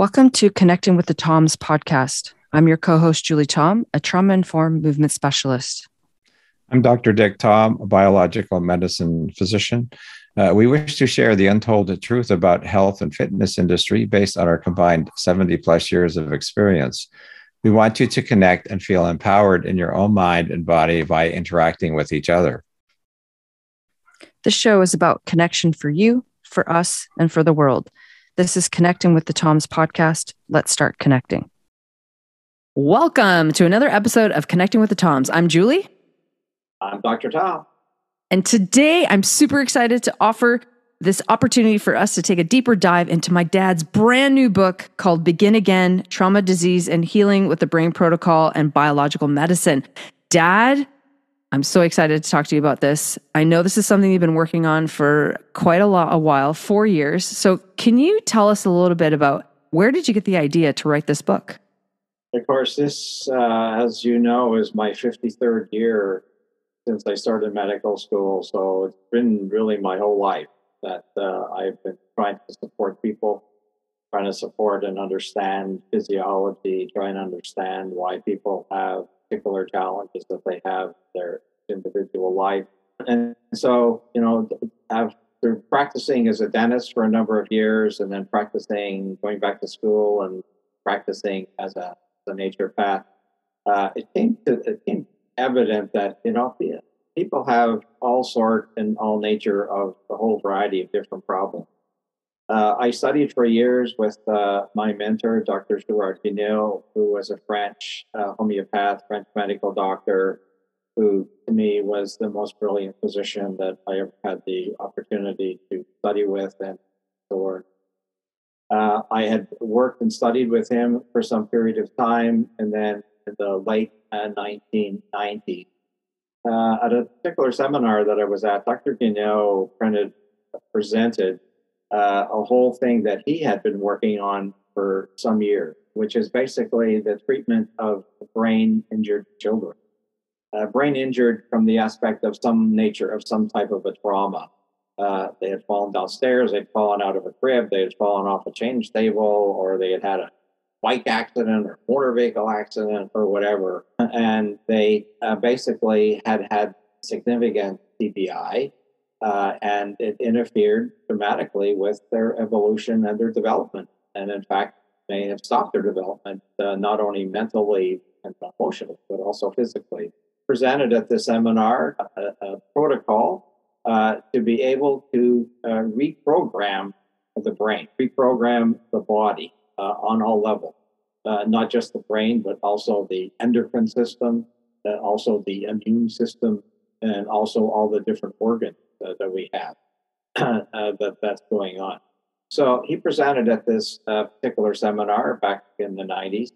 Welcome to Connecting with the Thoms podcast. I'm your co host, Julie Thom, a trauma informed movement specialist. I'm Dr. Dick Thom, a biological medicine physician. Uh, we wish to share the untold truth about health and fitness industry based on our combined 70 plus years of experience. We want you to connect and feel empowered in your own mind and body by interacting with each other. This show is about connection for you, for us, and for the world. This is Connecting with the Thoms podcast. Let's start connecting. Welcome to another episode of Connecting with the Thoms. I'm Julie. I'm Dr. Thom. And today I'm super excited to offer this opportunity for us to take a deeper dive into my dad's brand new book called Begin Again Trauma, Disease, and Healing with the Brain Protocol and Biological Medicine. Dad, I'm so excited to talk to you about this. I know this is something you've been working on for quite a lot a while, 4 years. So, can you tell us a little bit about where did you get the idea to write this book? Of course, this, uh, as you know, is my 53rd year since I started medical school. So it's been really my whole life that uh, I've been trying to support people, trying to support and understand physiology, trying to understand why people have particular challenges that they have their individual life. And so, you know, after practicing as a dentist for a number of years and then practicing going back to school and practicing as a, as a naturopath, uh, it came to it came evident that you know people have all sort and all nature of a whole variety of different problems. Uh, I studied for years with uh, my mentor, Dr. Gerard Guéniot, who was a French uh, homeopath, French medical doctor, who to me was the most brilliant physician that I ever had the opportunity to study with and to uh, I had worked and studied with him for some period of time, and then in the late 1990s, uh, uh, at a particular seminar that I was at, Dr. Guéniot printed, presented uh, a whole thing that he had been working on for some years, which is basically the treatment of brain injured children. Uh, brain injured from the aspect of some nature of some type of a trauma. Uh, they had fallen downstairs, they'd fallen out of a crib, they had fallen off a change table, or they had had a bike accident or motor vehicle accident or whatever. And they uh, basically had had significant TBI, uh, and it interfered dramatically with their evolution and their development. And in fact, may have stopped their development, uh, not only mentally and emotionally, but also physically. Presented at the seminar a, a protocol uh, to be able to uh, reprogram the brain, reprogram the body uh, on all levels, uh, not just the brain, but also the endocrine system, also the immune system, and also all the different organs uh, that we have uh, that that's going on. So he presented at this uh, particular seminar back in the 90s,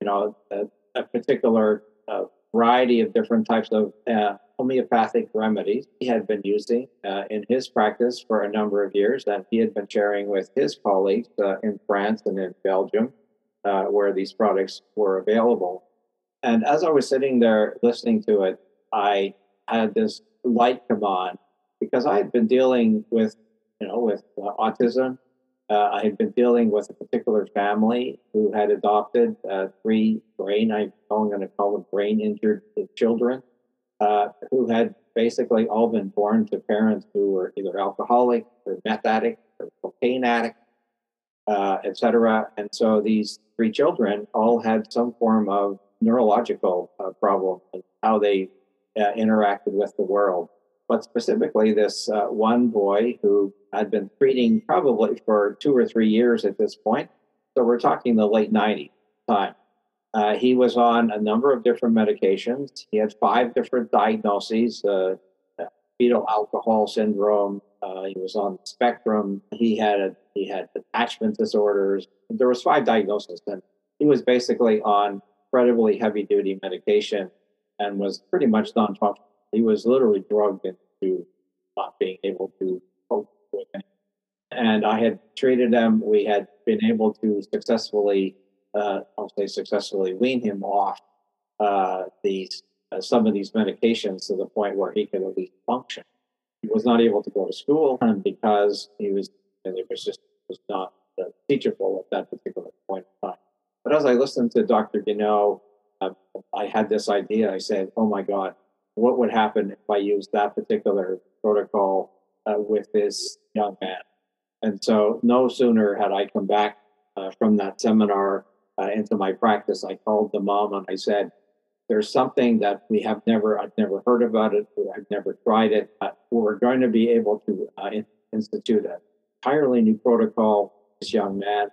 you know, a, a particular uh, variety of different types of uh, homeopathic remedies he had been using uh, in his practice for a number of years that he had been sharing with his colleagues in France and in Belgium, where these products were available. And as I was sitting there listening to it, I had this light come on because I had been dealing with, you know, with uh, autism. Uh, I had been dealing with a particular family who had adopted uh, three brain, I'm going to call them brain injured children, uh, who had basically all been born to parents who were either alcoholic or meth addict or cocaine addict, uh, etc. And so these three children all had some form of neurological uh, problem and how they interacted with the world but specifically this uh, one boy who had been treating probably for two or three years at this point. So we're talking the late 90s time. Uh, he was on a number of different medications. He had five different diagnoses uh, fetal alcohol syndrome. Uh, he was on the spectrum. He had a, he had attachment disorders. There was five diagnoses, and he was basically on incredibly heavy duty medication and was pretty much non-functional he was literally drugged into not being able to cope with it. And I had treated him. We had been able to successfully, uh, I'll say successfully, wean him off uh, these uh, some of these medications to the point where he could at least function. He was not able to go to school because he was, and it was just was not teachable at that particular point in time. But as I listened to Dr. Guéniot, uh, I had this idea. I said, "Oh my God, what would happen if I used that particular protocol uh, with this young man?" And so, no sooner had I come back uh, from that seminar uh, into my practice, I called the mom and I said, "There's something that we have never, I've never heard about it. I've never tried it. We're going to be able to uh, institute an entirely new protocol." This young man.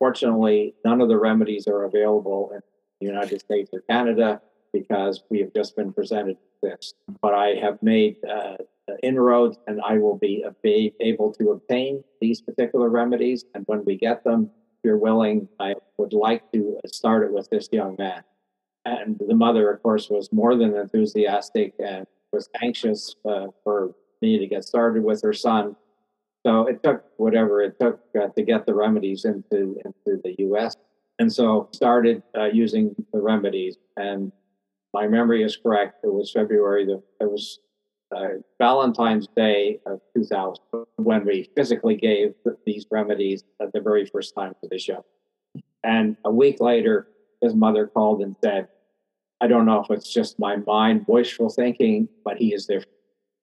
Fortunately, none of the remedies are available in the United States or Canada because we have just been presented this. But I have made uh, inroads and I will be, be able to obtain these particular remedies. And when we get them, if you're willing, I would like to start it with this young man. And the mother, of course, was more than enthusiastic and was anxious uh, for me to get started with her son. So it took whatever it took uh, to get the remedies into into the U.S. And so started uh, using the remedies. And my memory is correct. It was February. The it was uh, Valentine's Day of 2000 when we physically gave these remedies at the very first time to the show. And a week later, his mother called and said, I don't know if it's just my mind, wishful thinking, but he is different.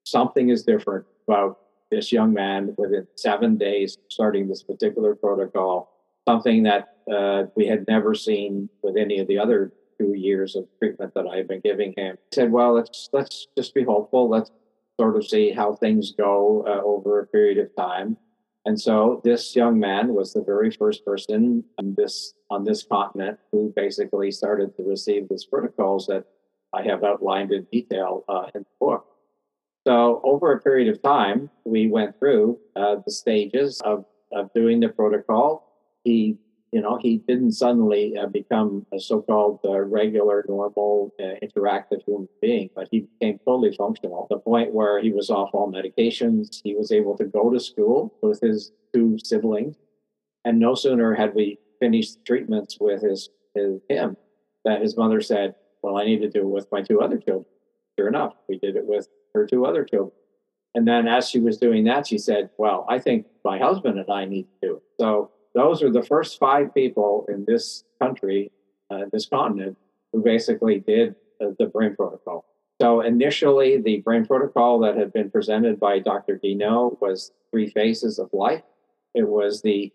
Something is different about this young man within seven days starting this particular protocol, something that uh, we had never seen with any of the other two years of treatment that I've been giving him. He said, "Well, let's let's just be hopeful. Let's sort of see how things go uh, over a period of time." And so this young man was the very first person on this on this continent who basically started to receive these protocols that I have outlined in detail uh, in the book. So over a period of time, we went through uh, the stages of, of doing the protocol. He, you know, he didn't suddenly uh, become a so-called uh, regular, normal, uh, interactive human being, but he became fully functional. The point where he was off all medications, he was able to go to school with his two siblings, and no sooner had we finished treatments with his, his him that his mother said, "Well, I need to do it with my two other children." Sure enough, we did it with her two other children. And then as she was doing that, she said, Well, I think my husband and I need to do it. So those are the first five people in this country, uh, this continent, who basically did uh, the brain protocol. So initially, the brain protocol that had been presented by Dr. Guéniot was three phases of life. It was the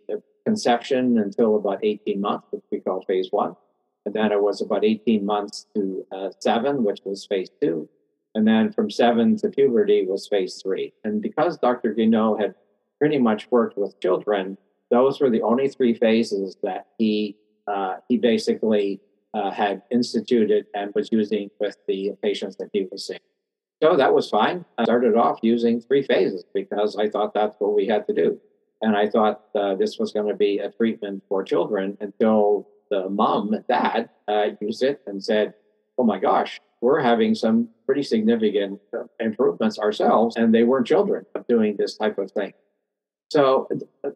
conception until about 18 months, which we call phase one. And then it was about 18 months to uh, seven, which was phase two. And then from seven to puberty was phase three. And because Dr. Guéniot had pretty much worked with children, those were the only three phases that he uh, he basically uh, had instituted and was using with the patients that he was seeing. So that was fine. I started off using three phases because I thought that's what we had to do. And I thought uh, this was going to be a treatment for children until the mom, dad, uh, used it and said, oh my gosh, we're having some pretty significant improvements ourselves, and they weren't children doing this type of thing. So,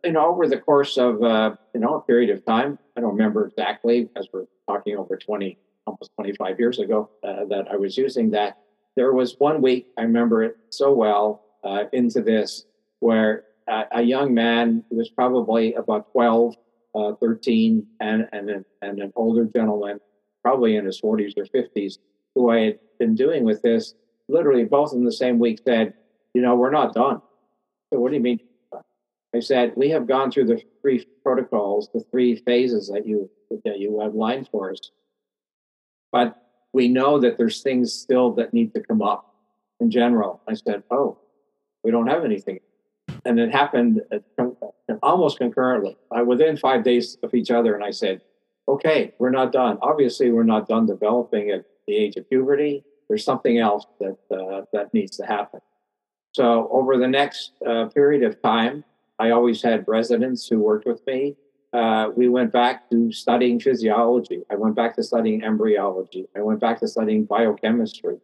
you know, over the course of uh, you know a period of time, I don't remember exactly, as we're talking over twenty, almost twenty-five years ago, uh, that I was using that. There was one week I remember it so well uh, into this where a young man who was probably about 12, uh, 13, and and and an older gentleman, probably in his 40s or 50s, who I had been doing with this, literally both in the same week said, you know, we're not done. So what do you mean? I said, we have gone through the three protocols, the three phases that you that you outlined for us. But we know that there's things still that need to come up in general. I said, oh, we don't have anything. And it happened almost concurrently, uh, within five days of each other. And I said, okay, we're not done. Obviously, we're not done developing at the age of puberty. There's something else that uh, that needs to happen. So over the next uh, period of time, I always had residents who worked with me. Uh, we went back to studying physiology. I went back to studying embryology. I went back to studying biochemistry.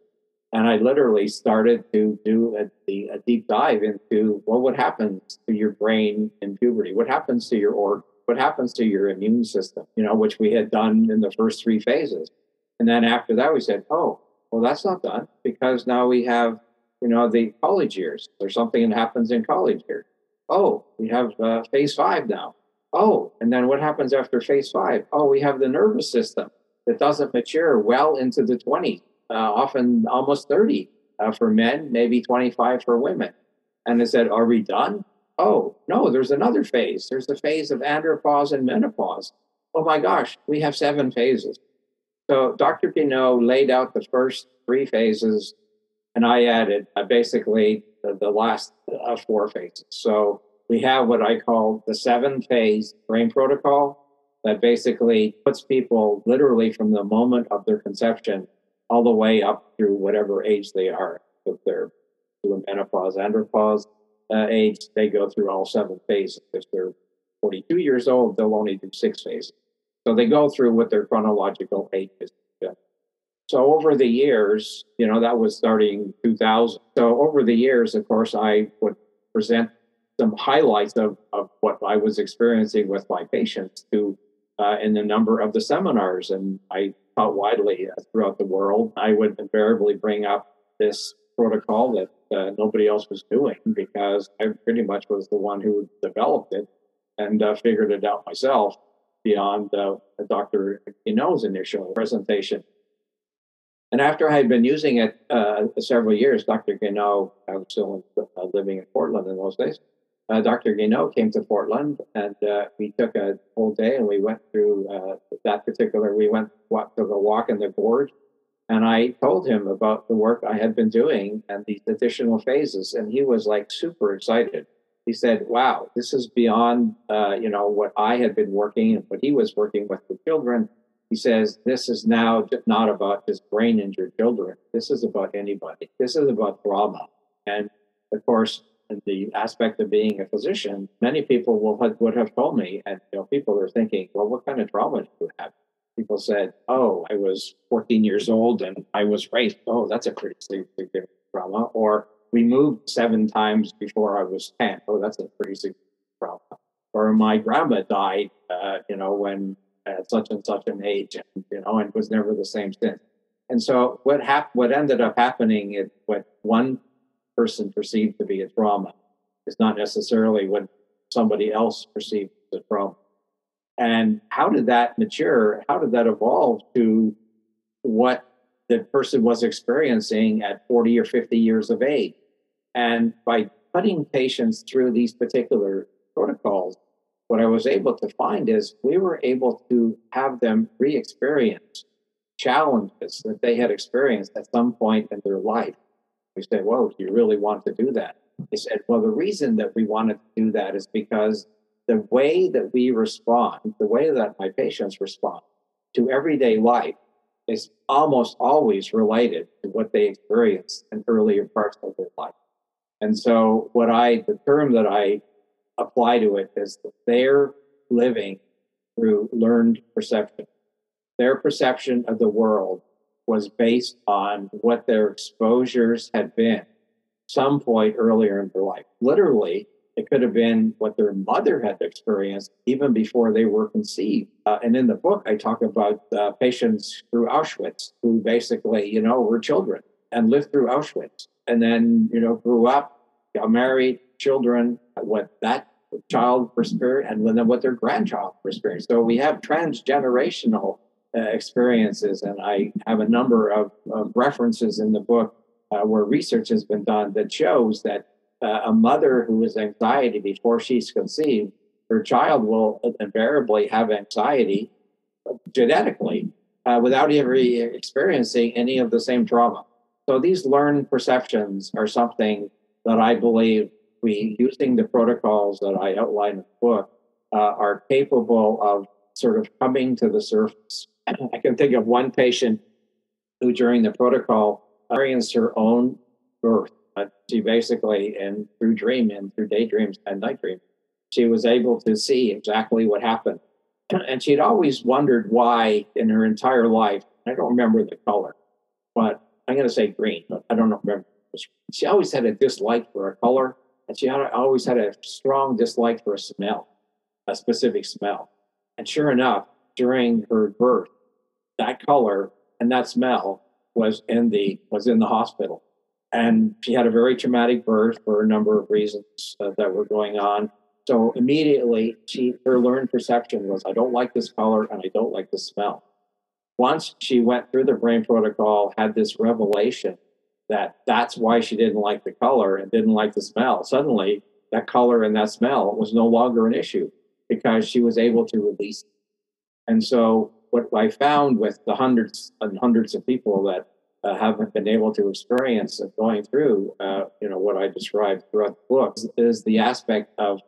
And I literally started to do a, a deep dive into what happens to your brain in puberty? What happens to your org? What happens to your immune system? You know, which we had done in the first three phases. And then after that, we said, oh, well, that's not done because now we have, you know, the college years. There's something that happens in college years. Oh, we have uh, phase five now. Oh, and then what happens after phase five? Oh, we have the nervous system that doesn't mature well into the 20s, uh, often almost 30 uh, for men, maybe 25 for women. And I said, Are we done? Oh, no, there's another phase. There's the phase of andropause and menopause. Oh my gosh, we have seven phases. So Dr. Guéniot laid out the first three phases, and I added uh, basically the, the last uh, four phases. So we have what I call the seven phase brain protocol that basically puts people literally from the moment of their conception all the way up through whatever age they are. If they're through menopause, andropause uh, age, they go through all seven phases. If they're 42 years old, they'll only do six phases. So they go through what their chronological age is. So over the years, you know, that was starting 2000. So over the years, of course, I would present some highlights of, of what I was experiencing with my patients to uh, in a number of the seminars. And I taught widely uh, throughout the world. I would invariably bring up this protocol that uh, nobody else was doing because I pretty much was the one who developed it and uh, figured it out myself beyond uh, Dr. Guéniot's initial presentation. And after I had been using it uh, several years, Dr. Guéniot, I was still uh, living in Portland in those days, uh, Dr. Guéniot came to Portland and uh, we took a whole day and we went through uh, that particular, we went walk, took a walk in the gorge and I told him about the work I had been doing and these additional phases. And he was like super excited. He said, wow, this is beyond, you know, what I had been working and what he was working with the children. He says, this is now not about just brain injured children. This is about anybody. This is about trauma. And of course, in the aspect of being a physician, many people will have, would have told me, and you know, people are thinking, well, what kind of trauma do you have? People said, oh, I was 14 years old and I was raped. Oh, that's a pretty significant trauma. Or we moved seven times before I was 10. Oh, that's a pretty significant trauma. Or my grandma died, uh, you know, when at such and such an age, and you know, and was never the same since. And so what hap- what ended up happening is what one person perceived to be a trauma is not necessarily what somebody else perceived as a trauma. And how did that mature? How did that evolve to what the person was experiencing at 40 or 50 years of age? And by putting patients through these particular protocols, what I was able to find is we were able to have them re experience challenges that they had experienced at some point in their life. We said, Whoa, do you really want to do that? They said, Well, the reason that we wanted to do that is because the way that we respond, the way that my patients respond to everyday life is almost always related to what they experienced in earlier parts of their life. And so, what I, the term that I apply to it is that they're living through learned perception. Their perception of the world was based on what their exposures had been some point earlier in their life. Literally, it could have been what their mother had experienced even before they were conceived. Uh, and in the book, I talk about uh, patients through Auschwitz who basically, you know, were children and lived through Auschwitz and then, you know, grew up, got married, children, what that child experienced, and then what their grandchild experienced. So we have transgenerational uh, experiences, and I have a number of, of references in the book uh, where research has been done that shows that uh, a mother who has anxiety before she's conceived, her child will invariably have anxiety genetically uh, without ever experiencing any of the same trauma. So these learned perceptions are something that I believe we, using the protocols that I outline in the book, uh, are capable of sort of coming to the surface. I can think of one patient who, during the protocol, experienced her own birth. She basically, and through dream and through daydreams and night dreams, she was able to see exactly what happened. And she'd always wondered why in her entire life, I don't remember the color, but I'm going to say green, but I don't remember. She always had a dislike for a color and she had, always had a strong dislike for a smell, a specific smell. And sure enough, during her birth, that color and that smell was in the was in the hospital. And she had a very traumatic birth for a number of reasons uh, that were going on. So immediately, she her learned perception was, I don't like this color and I don't like the smell. Once she went through the brain protocol, had this revelation that that's why she didn't like the color and didn't like the smell. Suddenly, that color and that smell was no longer an issue because she was able to release it. And so, what I found with the hundreds and hundreds of people that uh, haven't been able to experience going through, uh, you know, what I described throughout the book is the aspect of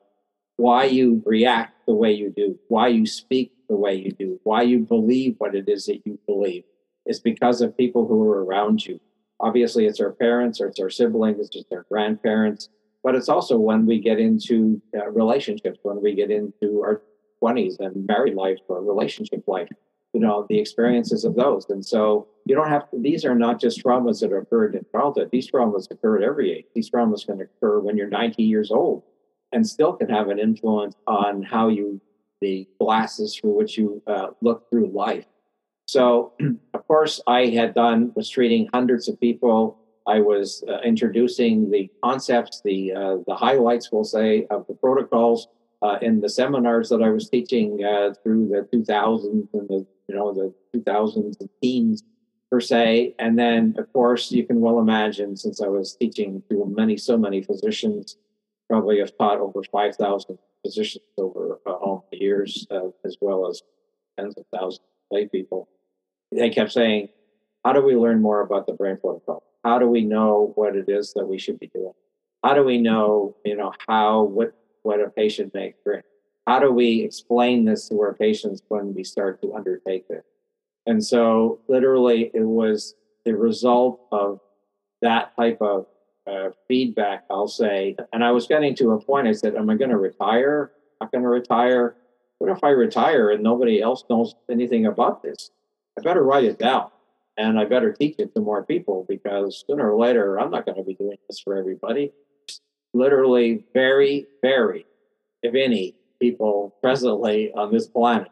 why you react the way you do, why you speak the way you do, why you believe what it is that you believe. It's because of people who are around you. Obviously, it's our parents, or it's our siblings, it's our grandparents, but it's also when we get into uh, relationships, when we get into our 20s and married life or relationship life you know the experiences of those. And so you don't have to these are not just traumas that occurred in childhood. These traumas occur at every age. These traumas can occur when you're 90 years old and still can have an influence on how you the glasses through which you uh, look through life so of course i had done was treating hundreds of people i was uh, introducing the concepts the uh, the highlights we'll say of the protocols uh, in the seminars that I was teaching uh, through the 2000s and the you know the 2000s and teens per se, and then of course you can well imagine since I was teaching to many so many physicians, probably have taught over 5,000 physicians over uh, all the years, uh, as well as tens of thousands of lay people. They kept saying, "How do we learn more about the brain protocol? How do we know what it is that we should be doing?" How do we know, you know, how what what a patient may experience. How do we explain this to our patients when we start to undertake this? And so, literally, it was the result of that type of uh, feedback, I'll say. And I was getting to a point, I said, Am I going to retire? Not going to retire? What if I retire and nobody else knows anything about this? I better write it down and I better teach it to more people because sooner or later, I'm not going to be doing this for everybody literally very, very, if any, people presently on this planet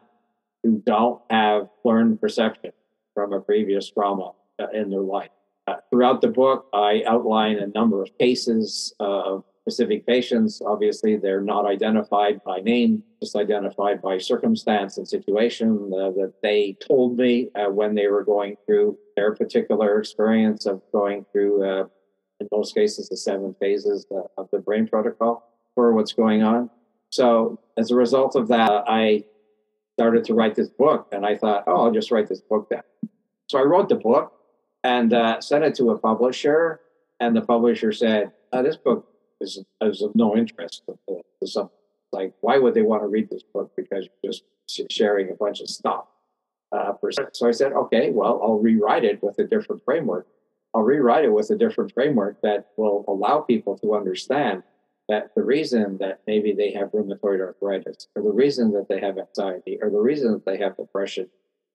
who don't have learned perception from a previous trauma uh, in their life. Uh, throughout the book, I outline a number of cases of specific patients. Obviously, they're not identified by name, just identified by circumstance and situation uh, that they told me uh, when they were going through their particular experience of going through uh, in most cases, the seven phases of the brain protocol for what's going on. So, as a result of that, I started to write this book, and I thought, oh, I'll just write this book then. So, I wrote the book and uh, sent it to a publisher, and the publisher said, oh, "This book is, is of no interest to, to some. Like, why would they want to read this book? Because you're just sharing a bunch of stuff." Uh, so I said, okay, well, I'll rewrite it with a different framework. I'll rewrite it with a different framework that will allow people to understand that the reason that maybe they have rheumatoid arthritis, or the reason that they have anxiety, or the reason that they have depression,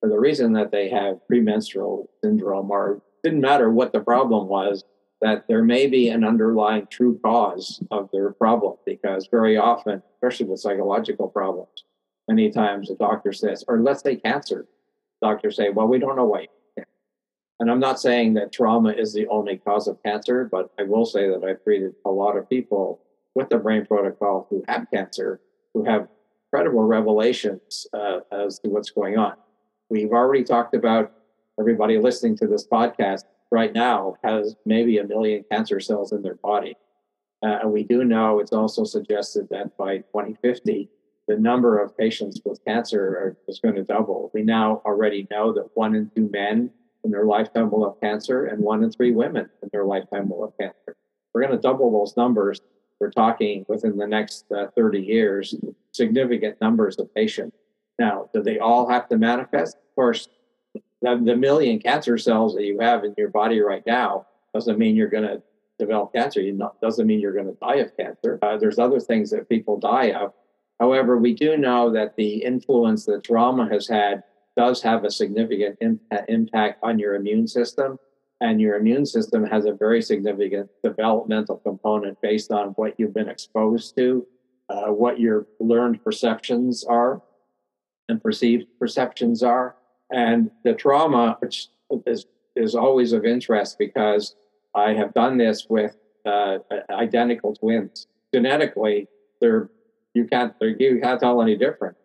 or the reason that they have premenstrual syndrome, or didn't matter what the problem was, that there may be an underlying true cause of their problem. Because very often, especially with psychological problems, many times the doctor says, or let's say cancer, doctors say, well, we don't know why and I'm not saying that trauma is the only cause of cancer, but I will say that I've treated a lot of people with the brain protocol who have cancer, who have incredible revelations uh, as to what's going on. We've already talked about everybody listening to this podcast right now has maybe a million cancer cells in their body. Uh, and we do know it's also suggested that by 2050, the number of patients with cancer are, is going to double. We now already know that one in two men in their lifetime will have cancer, and one in three women in their lifetime will have cancer. We're going to double those numbers. We're talking within the next uh, 30 years, significant numbers of patients. Now, do they all have to manifest? Of course, the, the million cancer cells that you have in your body right now doesn't mean you're going to develop cancer. It doesn't mean you're going to die of cancer. Uh, there's other things that people die of. However, we do know that the influence that trauma has had does have a significant impact on your immune system. And your immune system has a very significant developmental component based on what you've been exposed to, uh, what your learned perceptions are, and perceived perceptions are. And the trauma, which is, is always of interest because I have done this with uh, identical twins. Genetically, they're you can't you can't tell any different.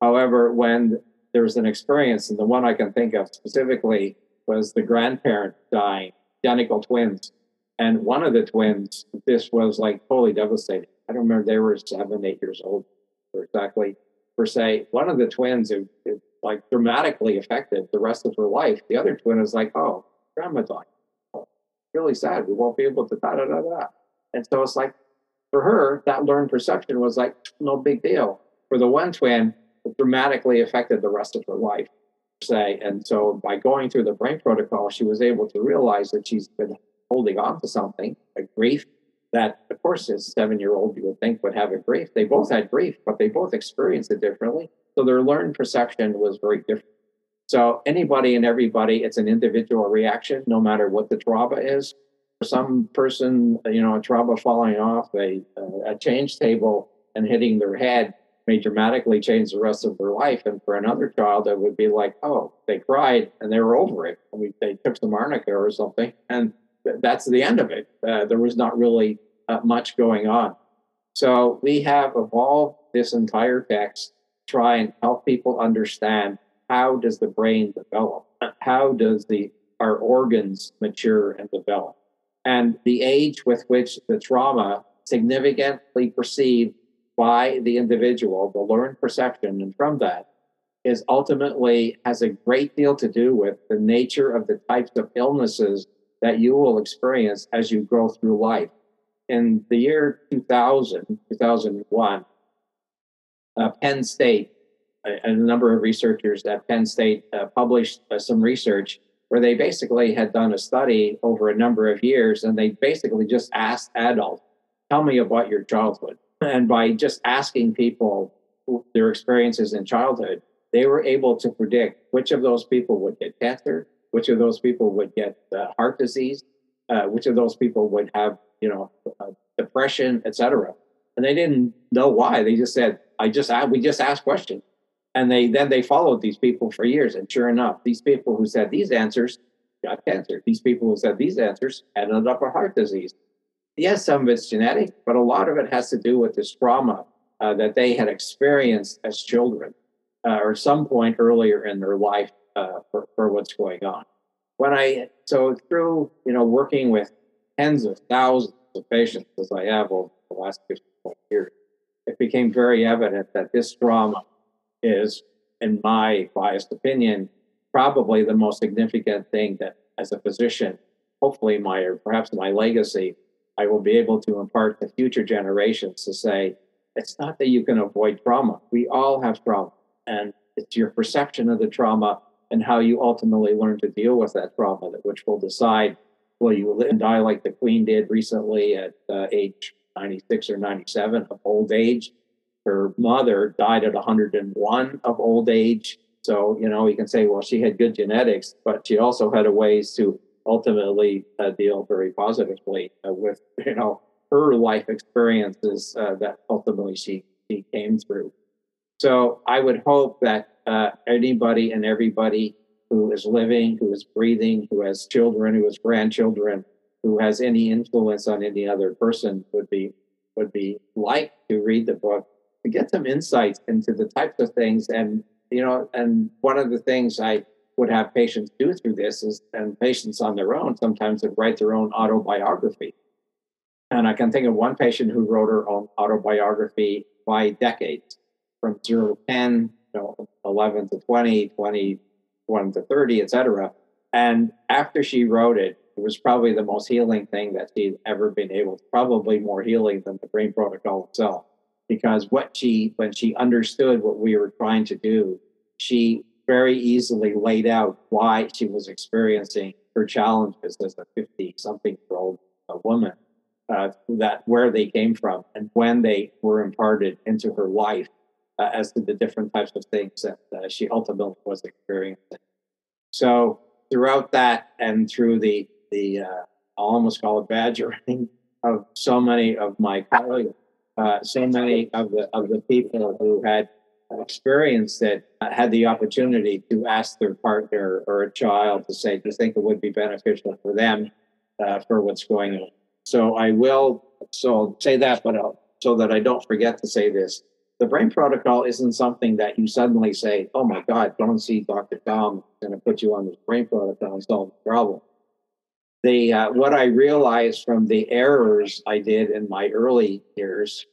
However, when there's an experience, and the one I can think of specifically was the grandparent dying, identical twins, and one of the twins, this was like totally devastating. I don't remember they were seven, eight years old, or exactly per se. One of the twins, it, it like dramatically affected the rest of her life. The other twin is like, oh, grandma died. Oh, really sad. We won't be able to da da da da. And so it's like for her, that learned perception was like no big deal. For the one twin, it dramatically affected the rest of her life, say. And so by going through the brain protocol, she was able to realize that she's been holding on to something, a grief that, of course, as seven year old you would think would have a grief. They both had grief, but they both experienced it differently. So their learned perception was very different. So anybody and everybody, it's an individual reaction, no matter what the trauma is. For some person, you know, a trauma falling off a, a change table and hitting their head may dramatically change the rest of their life. And for another child, it would be like, oh, they cried and they were over it. I mean, they took some arnica or something, and th- that's the end of it. Uh, there was not really uh, much going on. So we have evolved this entire text try and help people understand how does the brain develop? How does the our organs mature and develop? And the age with which the trauma significantly perceived by the individual the learned perception and from that is ultimately has a great deal to do with the nature of the types of illnesses that you will experience as you grow through life. In the year 2000 2001 uh, Penn State and a number of researchers at Penn State uh, published uh, some research where they basically had done a study over a number of years and they basically just asked adults, tell me about your childhood. And by just asking people their experiences in childhood, they were able to predict which of those people would get cancer, which of those people would get uh, heart disease, uh, which of those people would have, you know, uh, depression, etc. And they didn't know why. They just said, I just, we just asked questions and they then they followed these people for years. And sure enough, these people who said these answers got cancer. These people who said these answers ended up with heart disease. Yes, some of it's genetic, but a lot of it has to do with this trauma uh, that they had experienced as children uh, or some point earlier in their life uh, for, for what's going on. When I so through you know working with tens of thousands of patients as I have over the last 15 years, it became very evident that this trauma is, in my biased opinion, probably the most significant thing that, as a physician, hopefully my or perhaps my legacy, I will be able to impart to future generations to say, it's not that you can avoid trauma. We all have trauma, and it's your perception of the trauma and how you ultimately learn to deal with that trauma that which will decide will you live and die like the queen did recently at uh, age 96 or 97 of old age her mother died at 101 of old age. So, you know, you can say, well, she had good genetics, but she also had a ways to ultimately uh, deal very positively uh, with, you know, her life experiences uh, that ultimately she, she came through. So I would hope that uh, anybody and everybody who is living, who is breathing, who has children, who has grandchildren, who has any influence on any other person would be would be like to read the book to get some insights into the types of things. And you know and one of the things i would have patients do through this is and patients on their own sometimes would write their own autobiography. And i can think of one patient who wrote her own autobiography by decades from 0 to 10 you know 11 to 20 21 to 30 etc and after she wrote it it was probably the most healing thing that she'd ever been able to probably more healing than the brain protocol itself. Because what she when she understood what we were trying to do she very easily laid out why she was experiencing her challenges as a 50 something year old woman uh, that where they came from and when they were imparted into her life uh, as to the different types of things that uh, she ultimately was experiencing. So throughout that and through the the uh, i'll almost call it badgering of so many of my colleagues uh, so many of the of the people who had experienced that uh, had the opportunity to ask their partner or a child to say, "Do you think it would be beneficial for them uh, for what's going on?" So I will so I'll say that, but I'll, so that I don't forget to say this. the brain protocol isn't something that you suddenly say, oh my God, don't see Dr. Thom, going to put you on this brain protocol and solve the problem. The, uh, what I realized from the errors I did in my early years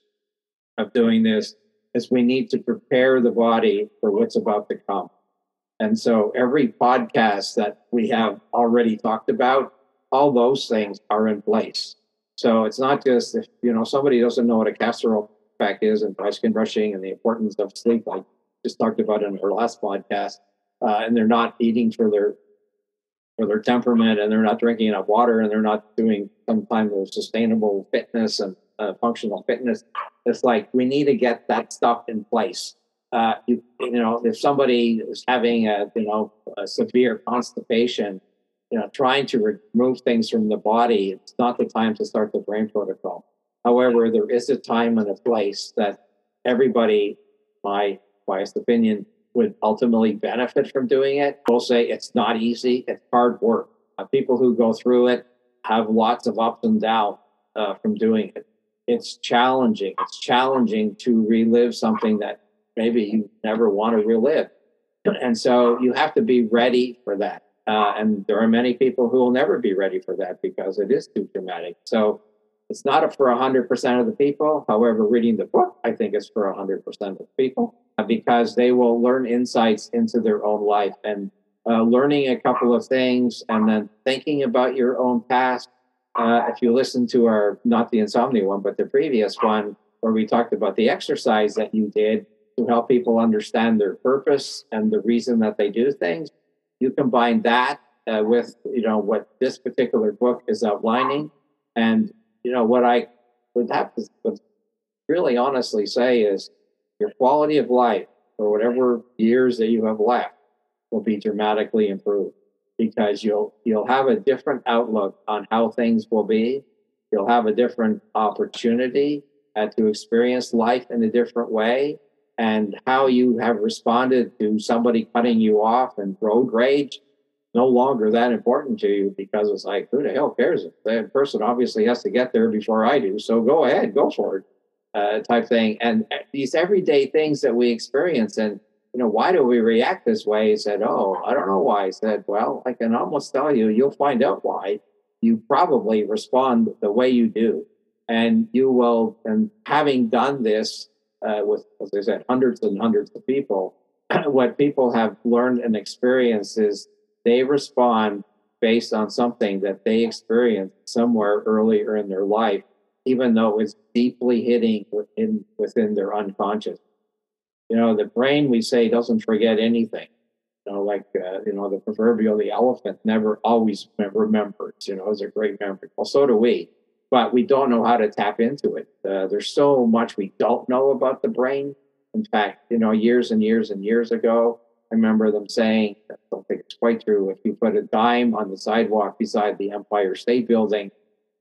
of doing this is we need to prepare the body for what's about to come. And so every podcast that we have already talked about, all those things are in place. So it's not just if you know somebody doesn't know what a castor effect is and dry skin brushing and the importance of sleep, like just talked about in our last podcast, uh, and they're not eating for their for their temperament, and they're not drinking enough water, and they're not doing some kind of sustainable fitness and uh, functional fitness. It's like we need to get that stuff in place uh, you, you know, if somebody is having a, you know, a severe constipation, you know, trying to remove things from the body, it's not the time to start the brain protocol. However, there is a time and a place that everybody, my biased opinion, would ultimately benefit from doing it. We'll say it's not easy, it's hard work. Uh, people who go through it have lots of ups and downs uh, from doing it. It's challenging. It's challenging to relive something that maybe you never want to relive. And so you have to be ready for that. Uh, and there are many people who will never be ready for that because it is too traumatic. So it's not for 100% of the people. However, reading the book, I think, is for 100% of the people uh, because they will learn insights into their own life and uh, learning a couple of things and then thinking about your own past. Uh, if you listen to our, not the insomnia one, but the previous one, where we talked about the exercise that you did, to help people understand their purpose and the reason that they do things. You combine that uh, with you know what this particular book is outlining, and you know what I would have to really honestly say is your quality of life for whatever years that you have left will be dramatically improved because you'll you'll have a different outlook on how things will be. You'll have a different opportunity to experience life in a different way and how you have responded to somebody cutting you off and road rage no longer that important to you because it's like who the hell cares? That person obviously has to get there before i do. So go ahead go for it uh, type thing. And uh, these everyday things that we experience and you know why do we react this way? He said oh i don't know why. I said well i can almost tell you you'll find out why. You probably respond the way you do. And you will and having done this uh, with, as I said, hundreds and hundreds of people, what people have learned and experienced is they respond based on something that they experienced somewhere earlier in their life, even though it's deeply hitting within within their unconscious. You know, the brain we say doesn't forget anything. You know, like uh, you know, the proverbial the elephant never always remembers. You know, it's a great memory. Well, so do we but we don't know how to tap into it. Uh, there's so much we don't know about the brain. In fact, you know, years and years and years ago, I remember them saying, I don't think it's quite true, if you put a dime on the sidewalk beside the Empire State Building,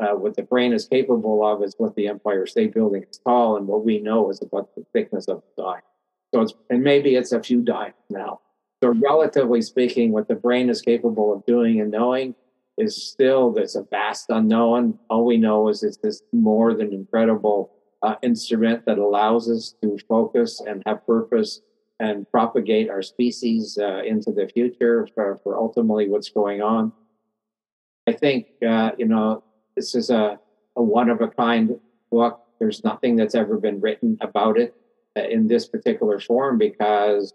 uh, what the brain is capable of is what the Empire State Building is tall, and what we know is about the thickness of the dime. So it's, and maybe it's a few dimes now. So relatively speaking, what the brain is capable of doing and knowing is still there's a vast unknown. All we know is it's this more than incredible uh, instrument that allows us to focus and have purpose and propagate our species uh, into the future for, for ultimately what's going on. I think, uh, you know, this is a, a one of a kind book. There's nothing that's ever been written about it uh, in this particular form because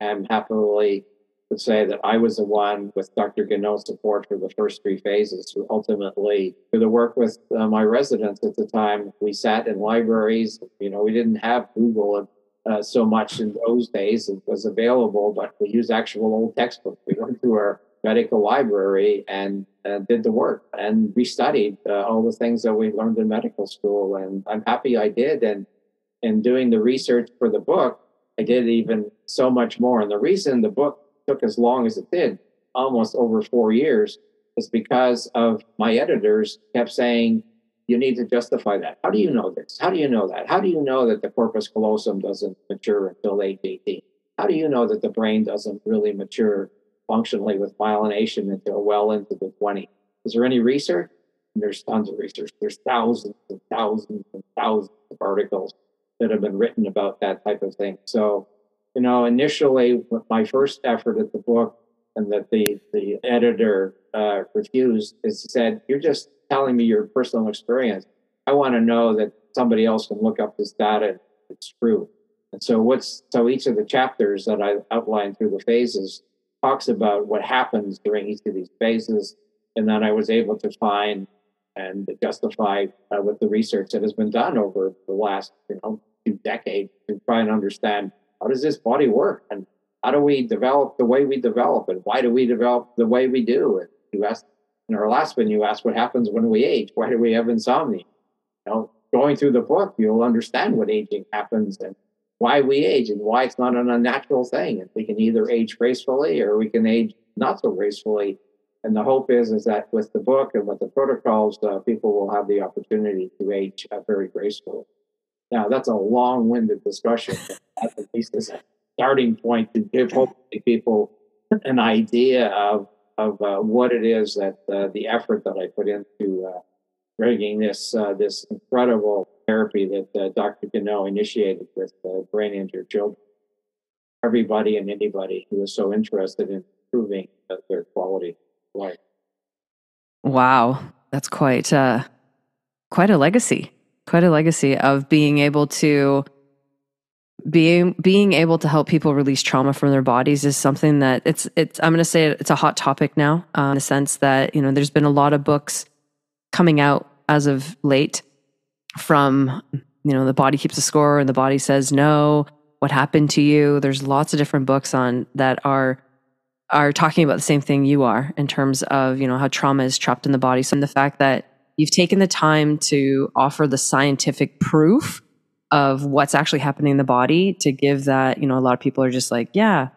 I'm happily would say that I was the one with Dr. Guéniot's support for the first three phases who ultimately, through the work with uh, my residents at the time, we sat in libraries. You know, we didn't have Google uh, so much in those days. It was available, but we used actual old textbooks. We went to our medical library and uh, did the work and we studied uh, all the things that we learned in medical school. And I'm happy I did. And in doing the research for the book, I did even so much more. And the reason the book took as long as it did, almost over four years, is because of my editors kept saying, you need to justify that. How do you know this? How do you know that? How do you know that the corpus callosum doesn't mature until age 18? How do you know that the brain doesn't really mature functionally with myelination until well into the 20s? Is there any research? And there's tons of research. There's thousands and thousands and thousands of articles that have been written about that type of thing. So, you know, initially, my first effort at the book and that the the editor uh, refused is said, "You're just telling me your personal experience. I want to know that somebody else can look up this data. It's true." And so, what's so each of the chapters that I outlined through the phases talks about what happens during each of these phases, and then I was able to find and justify uh, with the research that has been done over the last you know two decades to try and understand how does this body work and how do we develop the way we develop and why do we develop the way we do and you asked in our last one you asked what happens when we age why do we have insomnia you know going through the book you'll understand what aging happens and why we age and why it's not an unnatural thing and we can either age gracefully or we can age not so gracefully and the hope is is that with the book and with the protocols, uh, people will have the opportunity to age uh, very gracefully. Now, that's a long-winded discussion. at least as a starting point to give hopefully people an idea of of uh, what it is that uh, the effort that I put into uh, bringing this uh, this incredible therapy that Dr. Guéniot initiated with brain injured children. Everybody and anybody who is so interested in improving their quality of life. Wow, that's quite uh, quite a legacy. Quite a legacy of being able to being being able to help people release trauma from their bodies is something that it's it's I'm going to say it's a hot topic now uh, in the sense that you know there's been a lot of books coming out as of late from you know the body keeps a score and the body says no what happened to you? There's lots of different books on that are are talking about the same thing you are in terms of you know how trauma is trapped in the body. So the fact that you've taken the time to offer the scientific proof of what's actually happening in the body to give that you know a lot of people are just like yeah.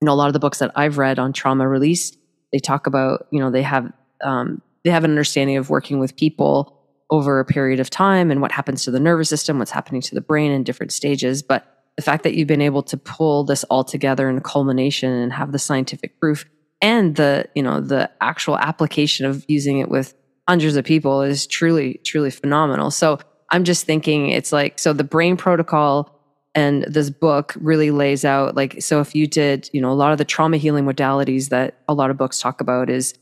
You know a lot of the books that i've read on trauma release they talk about you know they have um, they have an understanding of working with people over a period of time and what happens to the nervous system what's happening to the brain in different stages. But the fact that you've been able to pull this all together in culmination and have the scientific proof and the you know the actual application of using it with hundreds of people is truly truly phenomenal. So i'm just thinking it's like so the brain protocol and this book really lays out like so if you did you know a lot of the trauma healing modalities that a lot of books talk about is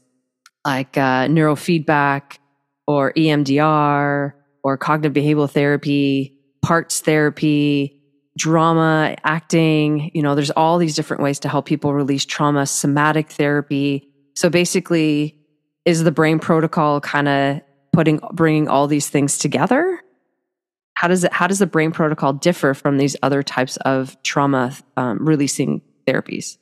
like uh, neurofeedback or emdr or cognitive behavioral therapy parts therapy drama, acting, you know, there's all these different ways to help people release trauma, somatic therapy. So basically, is the brain protocol kind of putting bringing all these things together? How does it how does the brain protocol differ from these other types of trauma um, releasing therapies?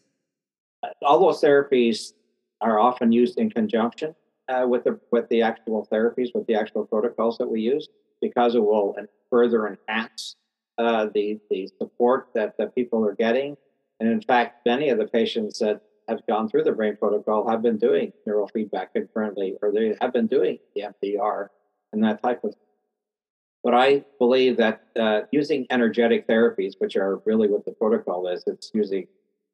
All those therapies are often used in conjunction uh, with the with the actual therapies, with the actual protocols that we use, because it will further enhance uh, the the support that the people are getting. And in fact, many of the patients that have gone through the brain protocol have been doing neurofeedback concurrently, or they have been doing EMDR and that type of. But I believe that uh, using energetic therapies, which are really what the protocol is, it's using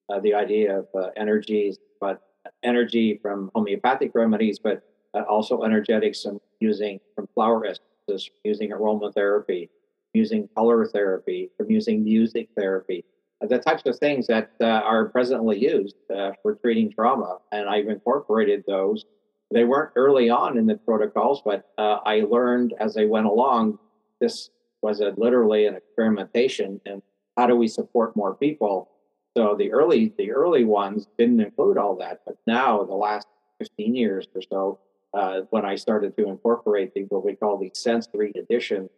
uh, the idea of uh, energies, but energy from homeopathic remedies, but uh, also energetics from using from flower essences, using aromatherapy, using color therapy, from using music therapy, uh, the types of things that uh, are presently used uh, for treating trauma. And I've incorporated those. They weren't early on in the protocols, but uh, I learned as I went along. This was a, literally an experimentation, and how do we support more people? So the early the early ones didn't include all that, but now the last 15 years or so, uh, when I started to incorporate the, what we call the sensory edition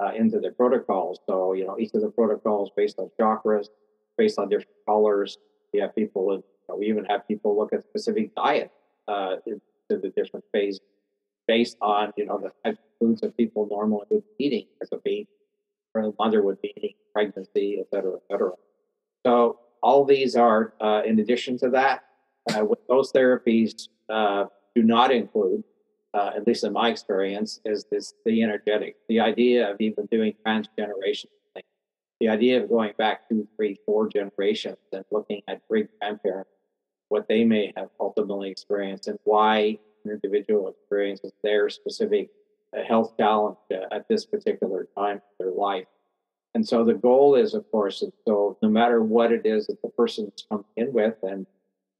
uh, into the protocols. So, you know, each of the protocols based on chakras, based on different colors. We have people, you know, we even have people look at specific diet uh, to the different phases based on, you know, the types of foods that people normally would be eating as a baby or a mother would be eating, pregnancy, et cetera, et cetera. So all these are, uh, in addition to that, uh, what those therapies uh, do not include uh, at least in my experience, is this the energetic, the idea of even doing transgeneration, the idea of going back two, three, four generations and looking at great grandparents, what they may have ultimately experienced, and why individual experiences their specific uh, health challenge uh, at this particular time of their life. And so the goal is, of course, so no matter what it is that the person is coming in with, and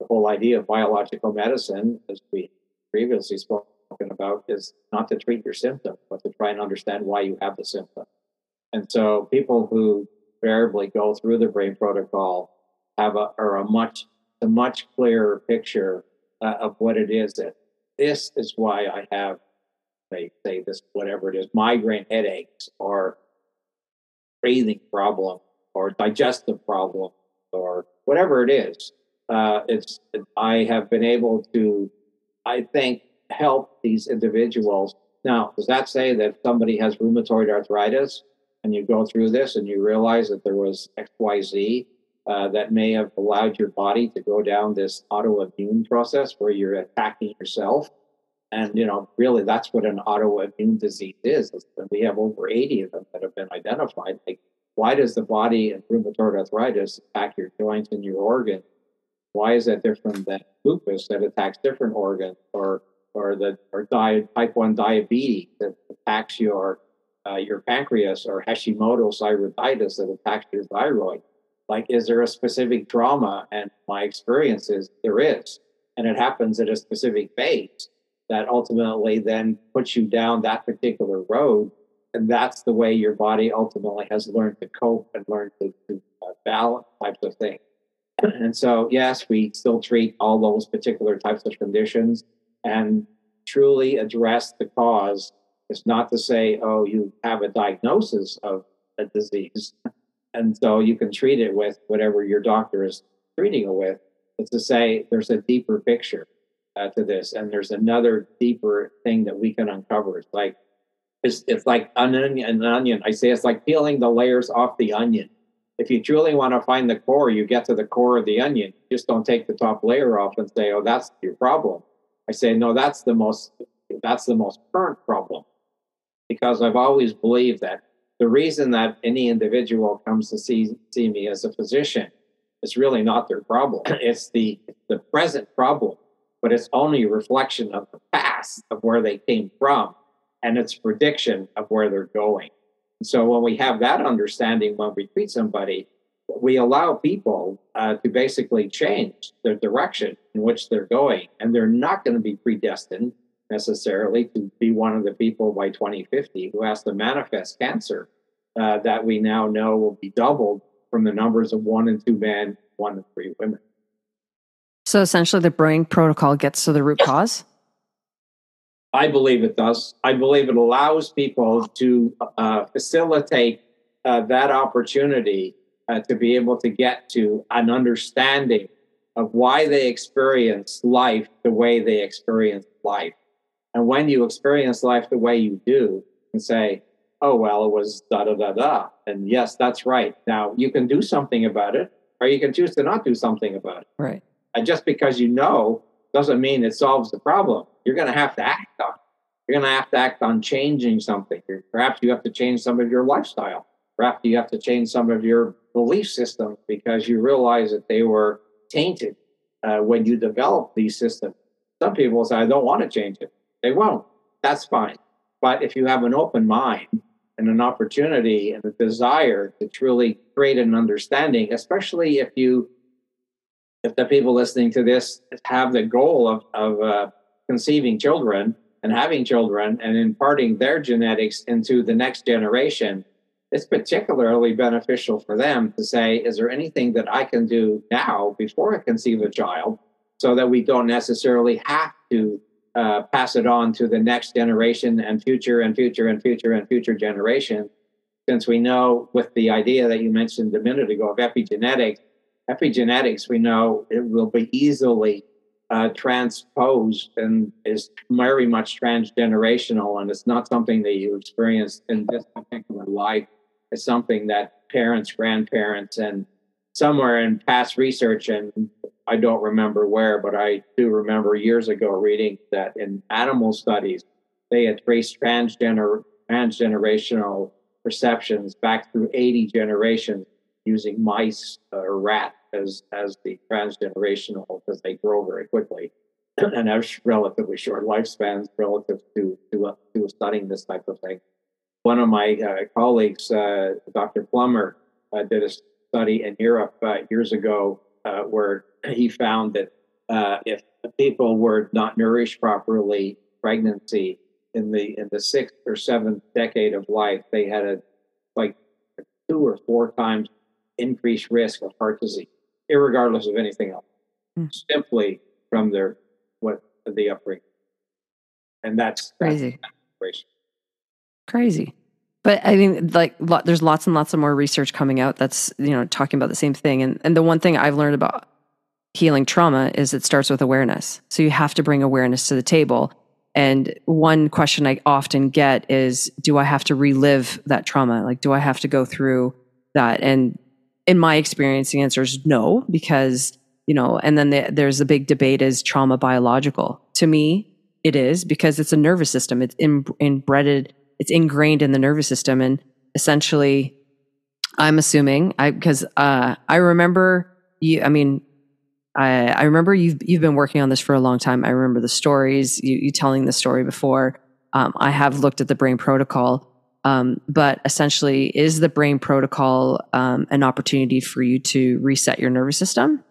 the whole idea of biological medicine, as we previously spoken about, is not to treat your symptom, but to try and understand why you have the symptom. And so people who invariably go through the brain protocol have a, are a much a much clearer picture uh, of what it is that this is why I have, they say this, whatever it is, migraine headaches or breathing problem or digestive problem or whatever it is. Uh, it's I have been able to, I think, help these individuals. Now, does that say that somebody has rheumatoid arthritis and you go through this and you realize that there was X, Y, Z uh, that may have allowed your body to go down this autoimmune process where you're attacking yourself. And, you know, really that's what an autoimmune disease is. We have over 80 of them that have been identified. Like, why does the body and rheumatoid arthritis attack your joints and your organs? Why is that different than lupus that attacks different organs or or the or type 1 diabetes that attacks your uh, your pancreas or Hashimoto's thyroiditis that attacks your thyroid? Like is there a specific trauma and my experience is there is. And it happens at a specific phase that ultimately then puts you down that particular road. And that's the way your body ultimately has learned to cope and learned to, to uh, balance types of things. And so yes we still treat all those particular types of conditions and truly address the cause. It's not to say oh you have a diagnosis of a disease and so you can treat it with whatever your doctor is treating it with. It's to say there's a deeper picture uh, to this, and there's another deeper thing that we can uncover. It's like it's, it's like an onion, an onion. I say it's like peeling the layers off the onion. If you truly want to find the core, you get to the core of the onion. Just don't take the top layer off and say, "Oh, that's your problem." I say, "No, that's the most that's the most current problem," because I've always believed that the reason that any individual comes to see, see me as a physician is really not their problem. It's the, the present problem, but it's only a reflection of the past of where they came from and it's prediction of where they're going. And so when we have that understanding when we treat somebody, we allow people uh, to basically change their direction in which they're going, and they're not going to be predestined necessarily to be one of the people by 2050 who has to manifest cancer uh, that we now know will be doubled from the numbers of one and two men, one and three women. So essentially, the brain protocol gets to the root cause? I believe it does. I believe it allows people to uh, facilitate uh, that opportunity uh, to be able to get to an understanding of why they experience life the way they experience life. And when you experience life the way you do, and say, oh, well, it was da da da da. And yes, that's right. Now you can do something about it, or you can choose to not do something about it. Right. And just because you know doesn't mean it solves the problem. You're going to have to act on. it. You're going to have to act on changing something. Perhaps you have to change some of your lifestyle. Perhaps you have to change some of your belief systems because you realize that they were tainted uh, when you developed these systems. Some people say, I don't want to change it. They won't. That's fine. But if you have an open mind and an opportunity and a desire to truly create an understanding, especially if you, if the people listening to this have the goal of, of uh, conceiving children and having children and imparting their genetics into the next generation, it's particularly beneficial for them to say, is there anything that I can do now before I conceive a child so that we don't necessarily have to uh, pass it on to the next generation and future and future and future and future generation. Since we know with the idea that you mentioned a minute ago of epigenetics, epigenetics, we know it will be easily uh, transposed and is very much transgenerational. And it's not something that you experience in this particular life. It's something that parents, grandparents, and somewhere in past research and I don't remember where, but I do remember years ago reading that in animal studies, they had traced transgener- transgenerational perceptions back through 80 generations using mice or rat as, as the transgenerational because they grow very quickly and have relatively short lifespans relative to, to, to studying this type of thing. one of my uh, colleagues, uh, Dr. Plummer, uh, did a study in Europe uh, years ago uh, where he found that uh, if people were not nourished properly, pregnancy in the in the sixth or seventh decade of life, they had a like two or four times increased risk of heart disease, regardless of anything else, mm. simply from their what the upbringing. And that's crazy. That's crazy. But I mean, like lo- there's lots and lots of more research coming out that's you know talking about the same thing. And and the one thing I've learned about healing trauma is it starts with awareness. So you have to bring awareness to the table. And one question I often get is, do I have to relive that trauma? Like, do I have to go through that? And in my experience, the answer is no, because you know. And then the, there's a big debate: is trauma biological? To me, it is because it's a nervous system. It's in, inbred it's ingrained in the nervous system and essentially i'm assuming i because uh, i remember you i mean I, I remember you've you've been working on this for a long time. I remember the stories you, you telling the story before. Um, I have looked at the brain protocol, um, but essentially, is the brain protocol um, an opportunity for you to reset your nervous system?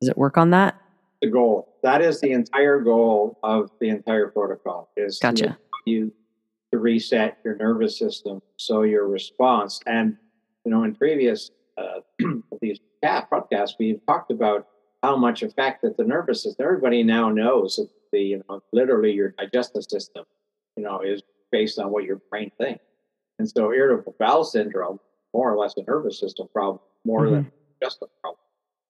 Does it work on that? The goal. That is the entire goal of the entire protocol. Is gotcha. You to reset your nervous system so your response and you know in previous uh, these podcasts we've talked about how much effect that the nervous system everybody now knows that the you know literally your digestive system you know is based on what your brain thinks and so irritable bowel syndrome more or less a nervous system problem more mm-hmm. than just a problem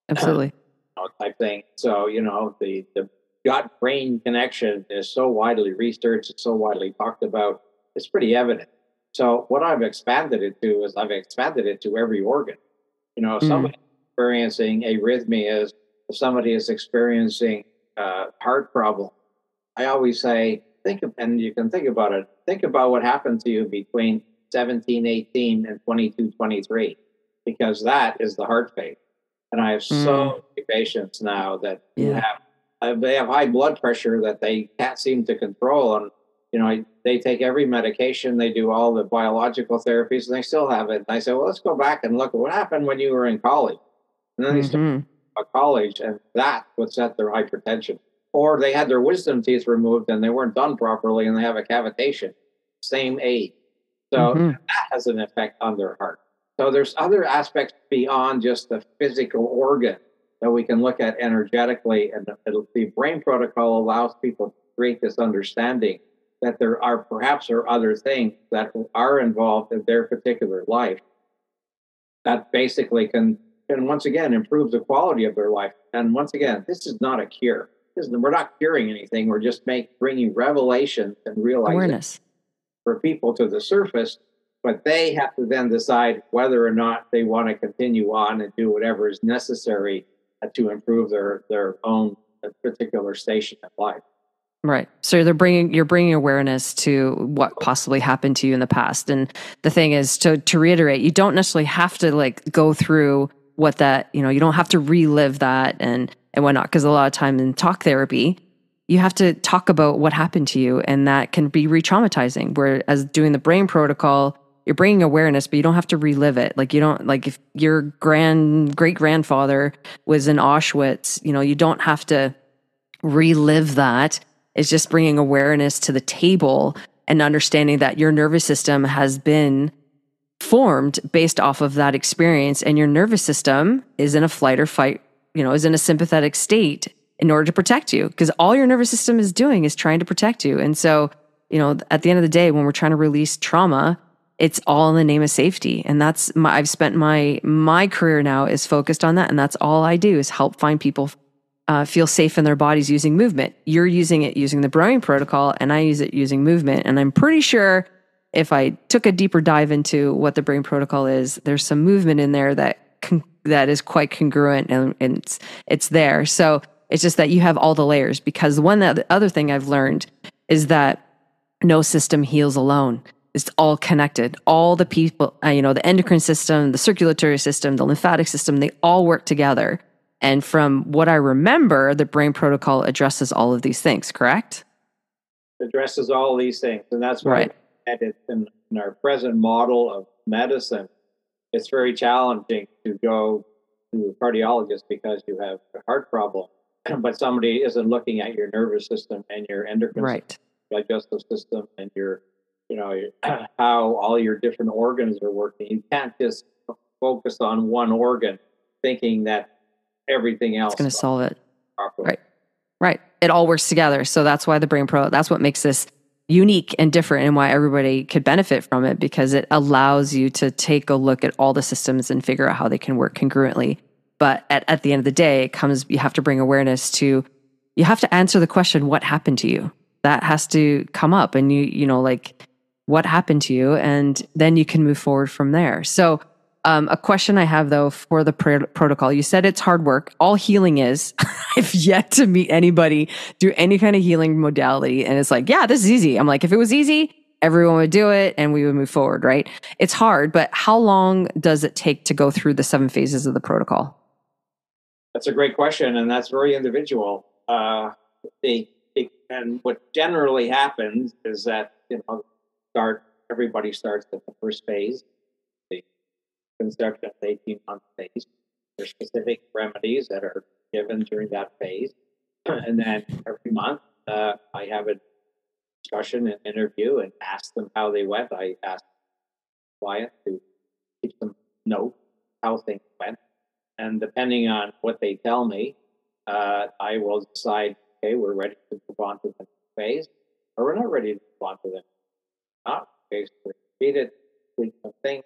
absolutely you know, type thing so you know the the gut brain connection is so widely researched it's so widely talked about it's pretty evident. So what I've expanded it to is I've expanded it to every organ. You know, if mm. somebody experiencing arrhythmias, somebody is experiencing uh, heart problem, I always say, think of, and you can think about it, think about what happened to you between 17, 18 and 22, 23, because that is the heart phase. And I have mm. so many patients now that yeah. have, uh, they have high blood pressure that they can't seem to control. And you know, I, they take every medication, they do all the biological therapies, and they still have it. And I say, well, let's go back and look at what happened when you were in college. And then they mm-hmm. Start college, and that would set their hypertension. Or they had their wisdom teeth removed and they weren't done properly, and they have a cavitation. Same age. So mm-hmm. that has an effect on their heart. So there's other aspects beyond just the physical organ that we can look at energetically, and the, the brain protocol allows people to create this understanding that there are perhaps are other things that are involved in their particular life that basically can can once again improve the quality of their life. And once again, this is not a cure. Is, we're not curing anything. We're just make, bringing revelation and realization for people to the surface. But they have to then decide whether or not they want to continue on and do whatever is necessary uh, to improve their their own uh, particular station in life. Right. So they're bringing you're bringing awareness to what possibly happened to you in the past. And the thing is to to reiterate, you don't necessarily have to like go through what that, you know, you don't have to relive that and and whatnot. Because a lot of time in talk therapy, you have to talk about what happened to you and that can be re-traumatizing. Whereas doing the brain protocol, you're bringing awareness, but you don't have to relive it. Like you don't like if your grand great grandfather was in Auschwitz, you know, you don't have to relive that. It's just bringing awareness to the table and understanding that your nervous system has been formed based off of that experience and your nervous system is in a flight or fight you know is in a sympathetic state in order to protect you because all your nervous system is doing is trying to protect you and so you know at the end of the day when we're trying to release trauma it's all in the name of safety and that's my i've spent my my career now is focused on that and that's all i do is help find people uh, feel safe in their bodies using movement. You're using it using the brain protocol, and I use it using movement. And I'm pretty sure if I took a deeper dive into what the brain protocol is, there's some movement in there that con- that is quite congruent and, and it's it's there. So it's just that you have all the layers. Because one the other thing I've learned is that no system heals alone. It's all connected. All the people, uh, you know, the endocrine system, the circulatory system, the lymphatic system, they all work together and from what I remember, the brain protocol addresses all of these things, correct? Addresses all these things. And that's why right. I added in in our present model of medicine, it's very challenging to go to a cardiologist because you have a heart problem, but somebody isn't looking at your nervous system and your endocrine right. digestive system and your, you know, how all your different organs are working. You can't just focus on one organ thinking that everything else is going to solve it. Properly. Right. Right. It all works together. So that's why the Brain Pro, that's what makes this unique and different and why everybody could benefit from it because it allows you to take a look at all the systems and figure out how they can work congruently. But at, at the end of the day, it comes, you have to bring awareness to, you have to answer the question, what happened to you? That has to come up and you, you know, like what happened to you? And then you can move forward from there. So um, a question I have though for the pr- protocol. You said it's hard work. All healing is. I've yet to meet anybody do any kind of healing modality, and it's like, yeah, this is easy. I'm like, if it was easy, everyone would do it, and we would move forward. Right? It's hard, but how long does it take to go through the seven phases of the protocol? That's a great question, and that's very individual. Uh, the, the and what generally happens is that you know, start everybody starts at the first phase conception 18 month phase. There's specific remedies that are given during that phase. and then every month, uh, I have a discussion and interview and ask them how they went. I ask client to keep some note how things went. And depending on what they tell me, uh, I will decide, okay, we're ready to move on to the next phase, or we're not ready to move on to the next. Not okay, so repeat it, tweak some things,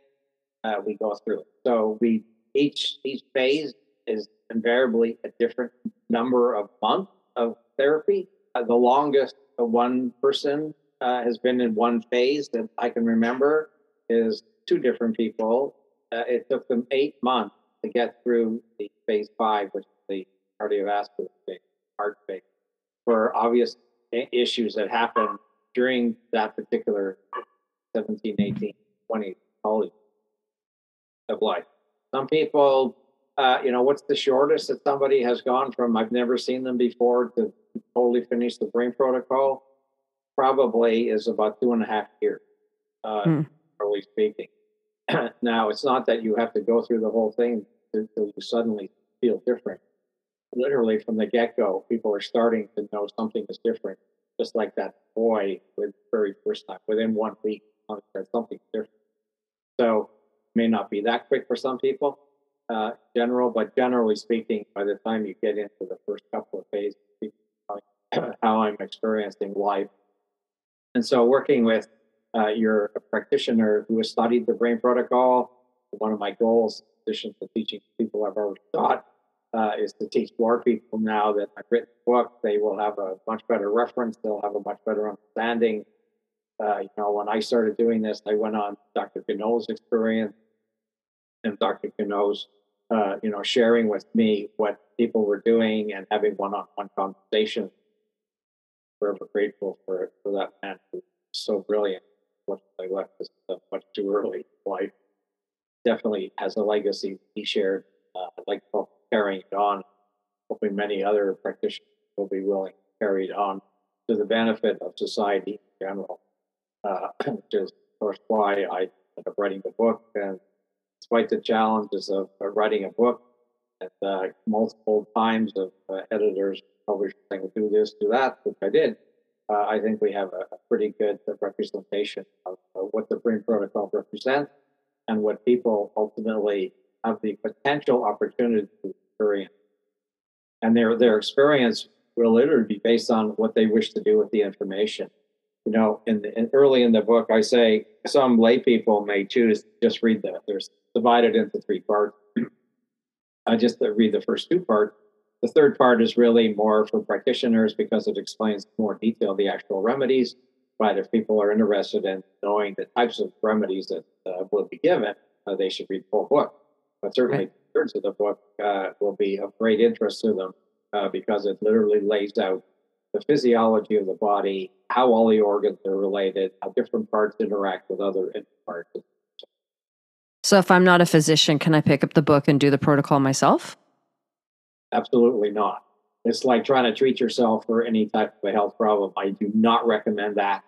uh, we go through. So we each each phase is invariably a different number of months of therapy. Uh, the longest one person uh, has been in one phase that I can remember is two different people. Uh, it took them eight months to get through the phase five, which is the cardiovascular phase, heart phase, for obvious issues that happened during that particular 17, 18, 20 college of life. Some people, uh, you know, what's the shortest that somebody has gone from I've never seen them before to totally finish the brain protocol? Probably is about two and a half years, uh, mm. probably speaking. now, it's not that you have to go through the whole thing until you suddenly feel different. Literally from the get go, people are starting to know something is different, just like that boy with very first time. Within one week, something different. So may not be that quick for some people, uh, general, but generally speaking, by the time you get into the first couple of phases, how I'm experiencing life. And so working with uh, your practitioner who has studied the brain protocol, one of my goals, in addition to teaching people I've already taught, uh, is to teach more people now that I've written the book. They will have a much better reference. They'll have a much better understanding. Uh, you know, when I started doing this, I went on Dr. Guéniot's experience and Dr. Guéniot's, uh, you know, sharing with me what people were doing and having one-on-one conversations. Forever grateful for for that man who's so brilliant. What I left is much too early life. Definitely has a legacy he shared. Uh, I'd like to carrying it on. Hoping many other practitioners will be willing to carry it on to the benefit of society in general. Uh, which is, of course, why I ended up writing the book and despite the challenges of writing a book and uh, multiple times of uh, editors, publishers saying, do this, do that, which I did, uh, I think we have a, a pretty good representation of what the Brain Protocol represents and what people ultimately have the potential opportunity to experience. And their, their experience will literally be based on what they wish to do with the information you know, in, the, in, early in the book, I say some lay people may choose just read the. There's divided into three parts. I just read the first two parts. The third part is really more for practitioners because it explains more detail the actual remedies. But if people are interested in knowing the types of remedies that uh, will be given, uh, they should read the whole book. But certainly, right. thirds of the book uh, will be of great interest to them uh, because it literally lays out the physiology of the body, how all the organs are related, how different parts interact with other parts. So, if I'm not a physician, can I pick up the book and do the protocol myself? Absolutely not. It's like trying to treat yourself for any type of a health problem. I do not recommend that.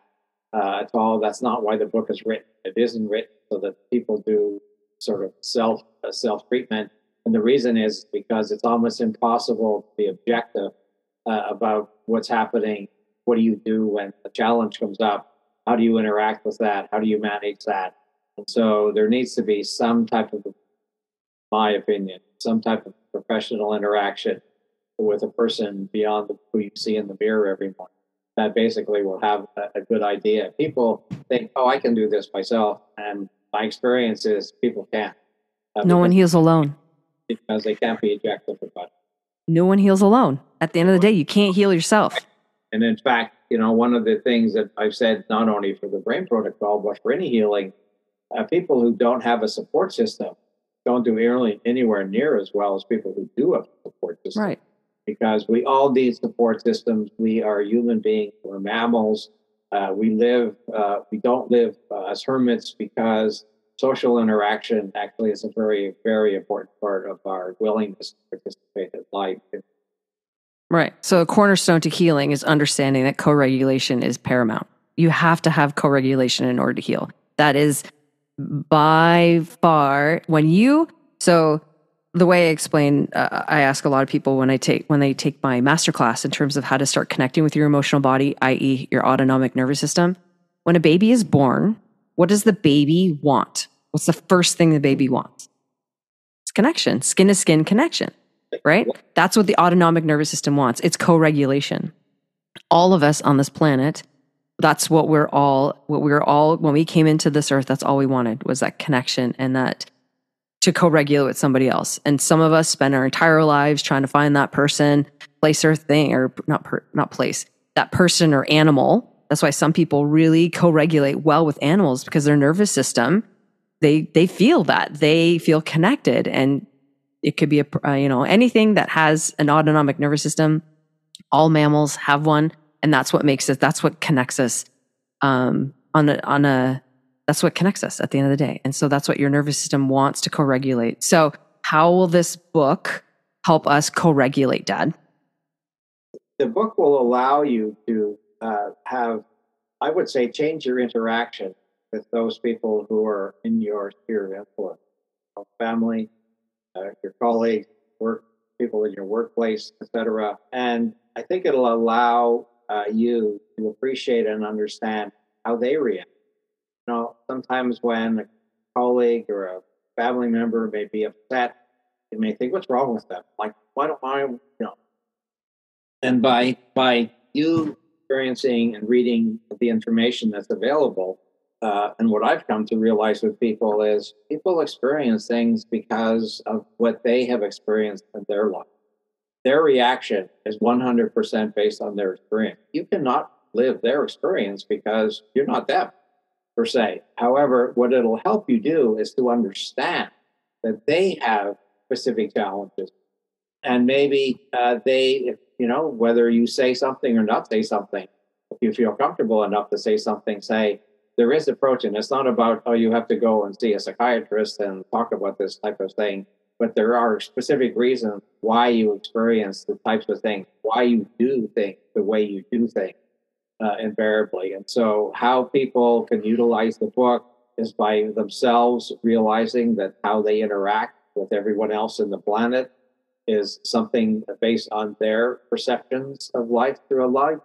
uh, at all. That's not why the book is written. It isn't written so that people do sort of self uh, self treatment. And the reason is because it's almost impossible to be objective uh, about what's happening. What do you do when a challenge comes up? How do you interact with that? How do you manage that? So there needs to be some type of, my opinion, some type of professional interaction with a person beyond the, who you see in the mirror every morning. That basically will have a, a good idea. People think, "Oh, I can do this myself," and my experience is people can't. Uh, no one heals alone because they can't be objective about it. No one heals alone. At the end of the day, you can't heal yourself. And in fact, you know, one of the things that I've said, not only for the brain protocol, but for any healing, uh, people who don't have a support system don't do nearly anywhere near as well as people who do have a support system. Right. Because we all need support systems. We are human beings. We're mammals. Uh, we live. Uh, we don't live uh, as hermits because social interaction actually is a very, very important part of our willingness to participate in life. Right. So, a cornerstone to healing is understanding that co regulation is paramount. You have to have co regulation in order to heal. That is by far when you, so the way I explain, uh, I ask a lot of people when I take when they take my masterclass in terms of how to start connecting with your emotional body, i.e., your autonomic nervous system. When a baby is born, what does the baby want? What's the first thing the baby wants? It's connection, skin to skin connection right? That's what the autonomic nervous system wants. It's co-regulation. All of us on this planet, that's what we're all what we're all when we came into this earth, that's all we wanted was that connection and that to co-regulate with somebody else. And some of us spend our entire lives trying to find that person, place or thing or not per, not place, that person or animal. That's why some people really co-regulate well with animals because their nervous system they they feel that. They feel connected and it could be a uh, you know anything that has an autonomic nervous system all mammals have one and that's what makes us that's what connects us um, on a on a that's what connects us at the end of the day. And so that's what your nervous system wants to co-regulate. So how will this book help us co-regulate dad? The book will allow you to uh, have i would say change your interaction with those people who are in your sphere of influence. Family uh, your colleagues, work people in your workplace, etc. And I think it'll allow uh, you to appreciate and understand how they react. You know, sometimes when a colleague or a family member may be upset, you may think, "What's wrong with them? Like, why don't I?" You know. And by by you experiencing and reading the information that's available, uh, and what I've come to realize with people is people experience things because of what they have experienced in their life. Their reaction is 100% based on their experience. You cannot live their experience because you're not them, per se. However, what it'll help you do is to understand that they have specific challenges. And maybe uh, they, you know, whether you say something or not say something, if you feel comfortable enough to say something, say, there is approach, and it's not about oh you have to go and see a psychiatrist and talk about this type of thing but there are specific reasons why you experience the types of things why you do things the way you do things uh, invariably. And so how people can utilize the book is by themselves realizing that how they interact with everyone else in the planet is something based on their perceptions of life through a life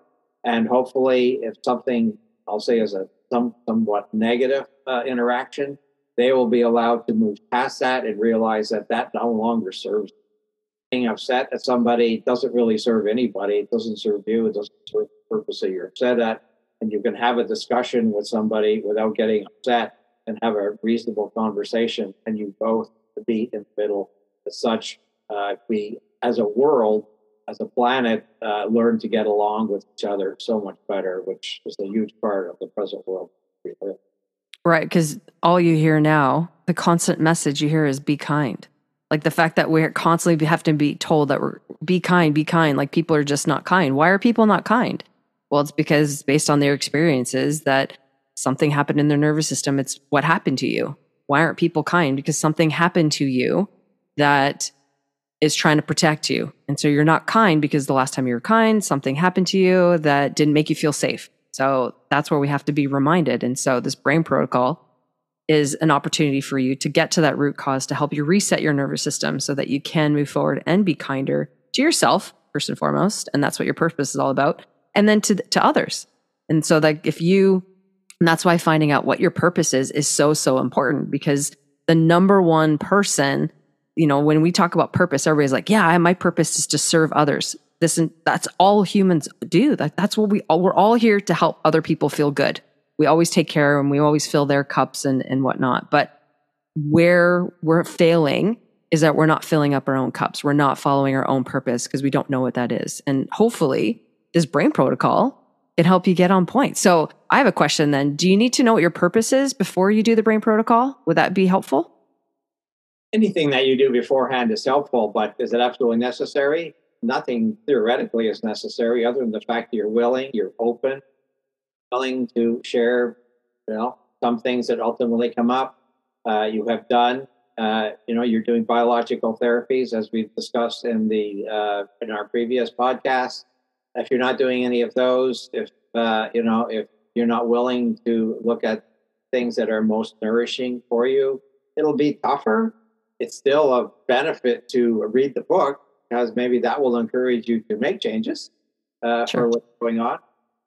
and hopefully if something i'll say is a some somewhat negative uh, interaction, they will be allowed to move past that and realize that that no longer serves. Being upset at somebody doesn't really serve anybody. It doesn't serve you. It doesn't serve the purpose that you're upset at. And you can have a discussion with somebody without getting upset and have a reasonable conversation, and you both be in the middle. As such, uh, we as a world as a planet uh, learn to get along with each other so much better, which is a huge part of the present world we live. Right, because all you hear now, the constant message you hear is be kind. Like the fact that we're constantly have to be told that we're be kind, be kind. Like people are just not kind. Why are people not kind? Well, it's because based on their experiences that something happened in their nervous system. It's what happened to you. Why aren't people kind? Because something happened to you that is trying to protect you. And so you're not kind because the last time you were kind, something happened to you that didn't make you feel safe. So that's where we have to be reminded. And so this brain protocol is an opportunity for you to get to that root cause to help you reset your nervous system so that you can move forward and be kinder to yourself first and foremost and that's what your purpose is all about and then to to others and so like if you and that's why finding out what your purpose is is so so important because the number one person you know when we talk about purpose everybody's like yeah my purpose is to serve others this and that's all humans do that, that's what we all we're all here to help other people feel good we always take care and we always fill their cups and, and whatnot. But where we're failing is that we're not filling up our own cups. We're not following our own purpose because we don't know what that is. And hopefully, this brain protocol can help you get on point. So, I have a question then. Do you need to know what your purpose is before you do the brain protocol? Would that be helpful? Anything that you do beforehand is helpful, but is it absolutely necessary? Nothing theoretically is necessary other than the fact that you're willing, you're open, willing to share, you know, some things that ultimately come up. Uh, you have done, uh, you know, you're doing biological therapies as we've discussed in the uh, in our previous podcast. If you're not doing any of those, if uh, you know, if you're not willing to look at things that are most nourishing for you, it'll be tougher. It's still a benefit to read the book because maybe that will encourage you to make changes uh, sure. for what's going on.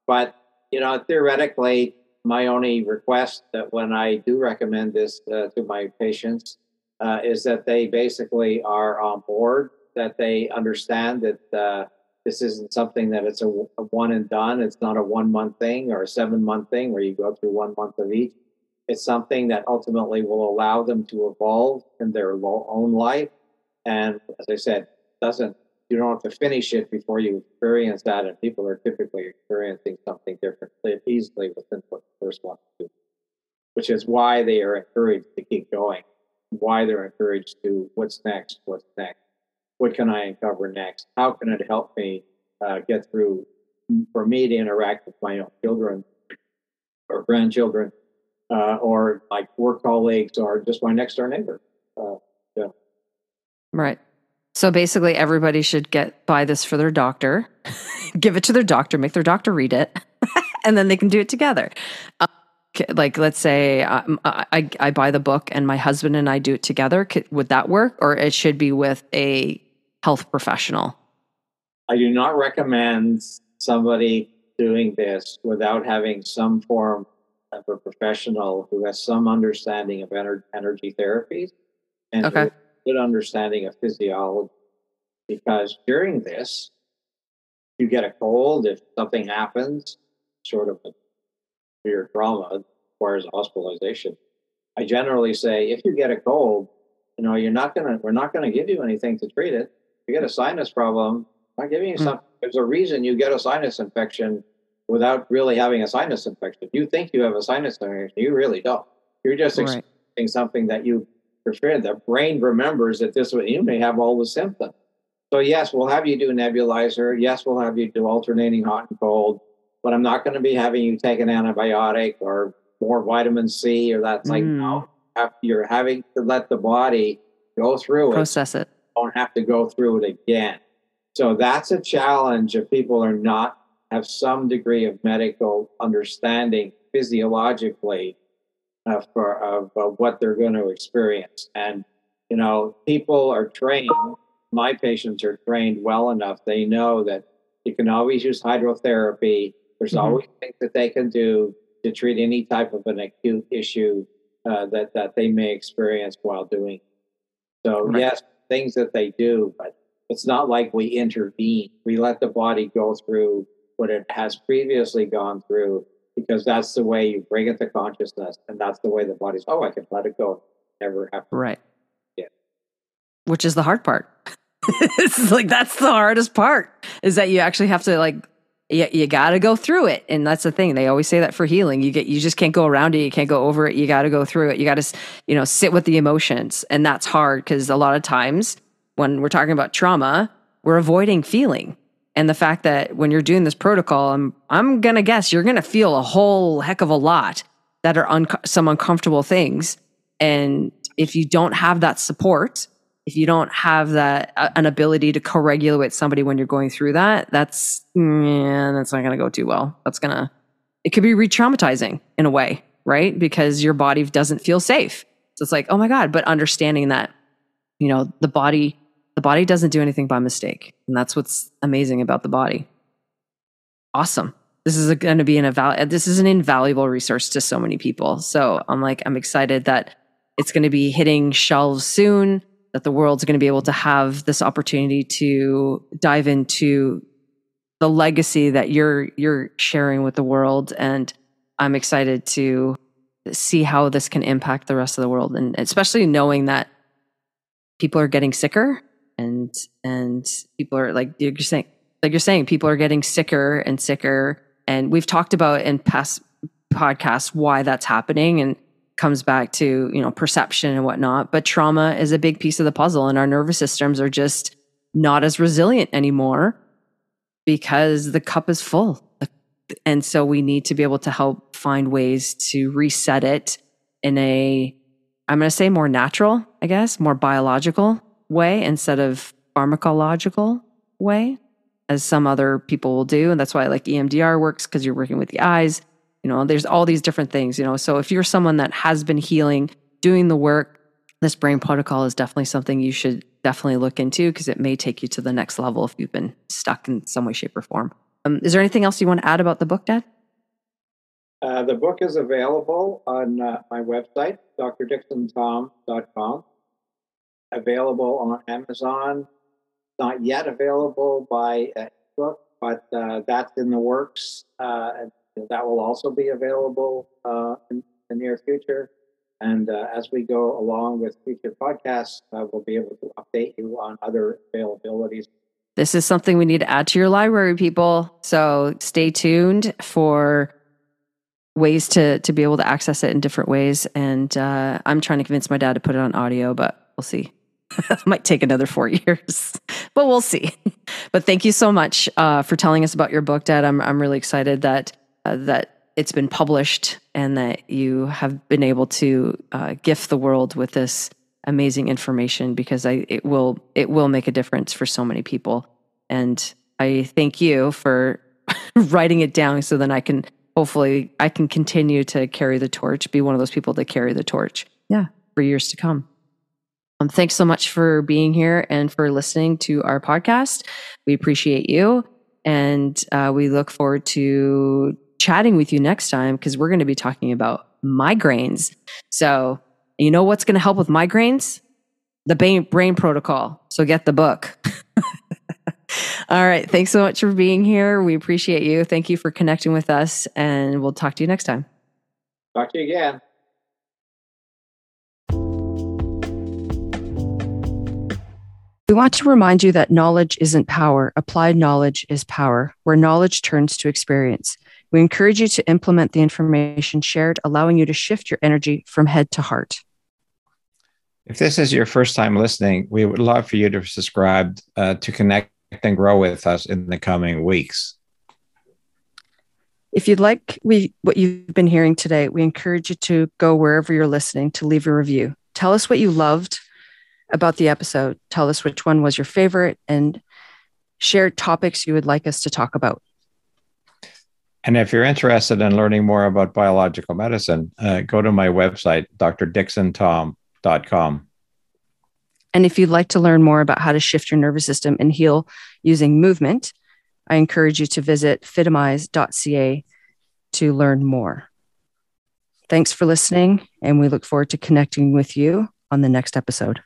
But you know, theoretically, my only request that when I do recommend this uh, to my patients uh, is that they basically are on board, that they understand that uh, this isn't something that it's a, a, one and done. It's not a one month thing or a seven month thing where you go through one month of each. It's something that ultimately will allow them to evolve in their own life. And as I said, doesn't you don't have to finish it before you experience that. And people are typically experiencing something different easily within what the first one do, which is why they are encouraged to keep going, why they're encouraged to what's next, what's next, what can I uncover next, how can it help me uh, get through, for me to interact with my own children or grandchildren, uh, or like work colleagues, or just my next door neighbor. Uh, yeah. Right. So basically, everybody should get buy this for their doctor, give it to their doctor, make their doctor read it, and then they can do it together. Um, like, let's say um, I, I buy the book and my husband and I do it together. Would that work, or it should be with a health professional? I do not recommend somebody doing this without having some form of a professional who has some understanding of energy therapies and okay good understanding of physiology because during this, you get a cold, if something happens, sort of a severe trauma requires hospitalization. I generally say if you get a cold, you know, you're not gonna we're not gonna give you anything to treat it. If you get a sinus problem, I'm not giving you mm. something. There's a reason you get a sinus infection without really having a sinus infection. You think you have a sinus infection, you really don't. You're just right. experiencing something that you prepared. The brain remembers that this you may have all the symptoms. So yes, we'll have you do nebulizer. Yes, we'll have you do alternating hot and cold. But I'm not going to be having you take an antibiotic or more vitamin C or that's like mm. no. You're having to let the body go through process it. Process it. Don't have to go through it again. So that's a challenge if people are not have some degree of medical understanding physiologically uh, for of uh, what they're going to experience. And you know, people are trained. My patients are trained well enough. They know that you can always use hydrotherapy. There's mm-hmm. always things that they can do to treat any type of an acute issue uh, that that they may experience while doing. So right. yes, things that they do, but it's not like we intervene. We let the body go through what it has previously gone through because that's the way you bring it to consciousness and that's the way the body's oh i can let it go never have to right. Yeah. Which is the hard part. It's like that's the hardest part is that you actually have to like you, you got to go through it and that's the thing they always say that for healing you get you just can't go around it you can't go over it you got to go through it you got to you know sit with the emotions and that's hard because a lot of times when we're talking about trauma we're avoiding feeling and the fact that when you're doing this protocol, I'm I'm gonna guess you're gonna feel a whole heck of a lot that are un- some uncomfortable things. And if you don't have that support, if you don't have that uh, an ability to co-regulate somebody when you're going through that, that's yeah, that's not gonna go too well. That's gonna it could be re-traumatizing in a way, right? Because your body doesn't feel safe. So it's like, oh my God, but understanding that, you know, the body, the body doesn't do anything by mistake. And that's what's amazing about the body. Awesome. This is going to be an eval- this is an invaluable resource to so many people. So I'm like, I'm excited that it's going to be hitting shelves soon, that the world's going to be able to have this opportunity to dive into the legacy that you're you're sharing with the world and i'm excited to see how this can impact the rest of the world and especially knowing that people are getting sicker and and people are like you're saying like you're saying people are getting sicker and sicker and we've talked about in past podcasts why that's happening and comes back to you know perception and whatnot but trauma is a big piece of the puzzle and our nervous systems are just not as resilient anymore because the cup is full. And so we need to be able to help find ways to reset it in a, I'm going to say more natural, I guess, more biological way instead of pharmacological way, as some other people will do. And that's why like EMDR works because you're working with the eyes. You know, there's all these different things, you know. So if you're someone that has been healing, doing the work, this brain protocol is definitely something you should definitely look into because it may take you to the next level if you've been stuck in some way, shape, or form. Um, is there anything else you want to add about the book, Dad? Uh, the book is available on uh, my website, drdicksonthom.com. Available on Amazon. Not yet available by uh, book, but uh, that's in the works. Uh, that will also be available uh, in the near future. And uh, as we go along with future podcasts, we'll be able to update you on other availabilities. This is something we need to add to your library, people. So stay tuned for ways to to be able to access it in different ways. And uh, I'm trying to convince my dad to put it on audio, but we'll see. it might take another four years, but we'll see. but thank you so much uh, for telling us about your book, Dad. I'm I'm really excited that uh, that it's been published and that you have been able to uh, gift the world with this amazing information because I it will it will make a difference for so many people. And I thank you for writing it down so then I can hopefully I can continue to carry the torch, be one of those people that carry the torch. Yeah, for years to come. Um, thanks so much for being here and for listening to our podcast. We appreciate you. And uh, we look forward to chatting with you next time because we're going to be talking about migraines. So, you know what's going to help with migraines? The brain, brain protocol. So, get the book. All right. Thanks so much for being here. We appreciate you. Thank you for connecting with us, and we'll talk to you next time. Talk to you again. We want to remind you that knowledge isn't power. Applied knowledge is power, where knowledge turns to experience. We encourage you to implement the information shared, allowing you to shift your energy from head to heart. If this is your first time listening, we would love for you to subscribe uh, to connect and grow with us in the coming weeks. If you'd like we, what you've been hearing today, we encourage you to go wherever you're listening to leave a review. Tell us what you loved about the episode. Tell us which one was your favorite and share topics you would like us to talk about. And if you're interested in learning more about biological medicine, uh, go to my website, drdicksonthom.com. And if you'd like to learn more about how to shift your nervous system and heal using movement, I encourage you to visit fitomize.ca to learn more. Thanks for listening, and we look forward to connecting with you on the next episode.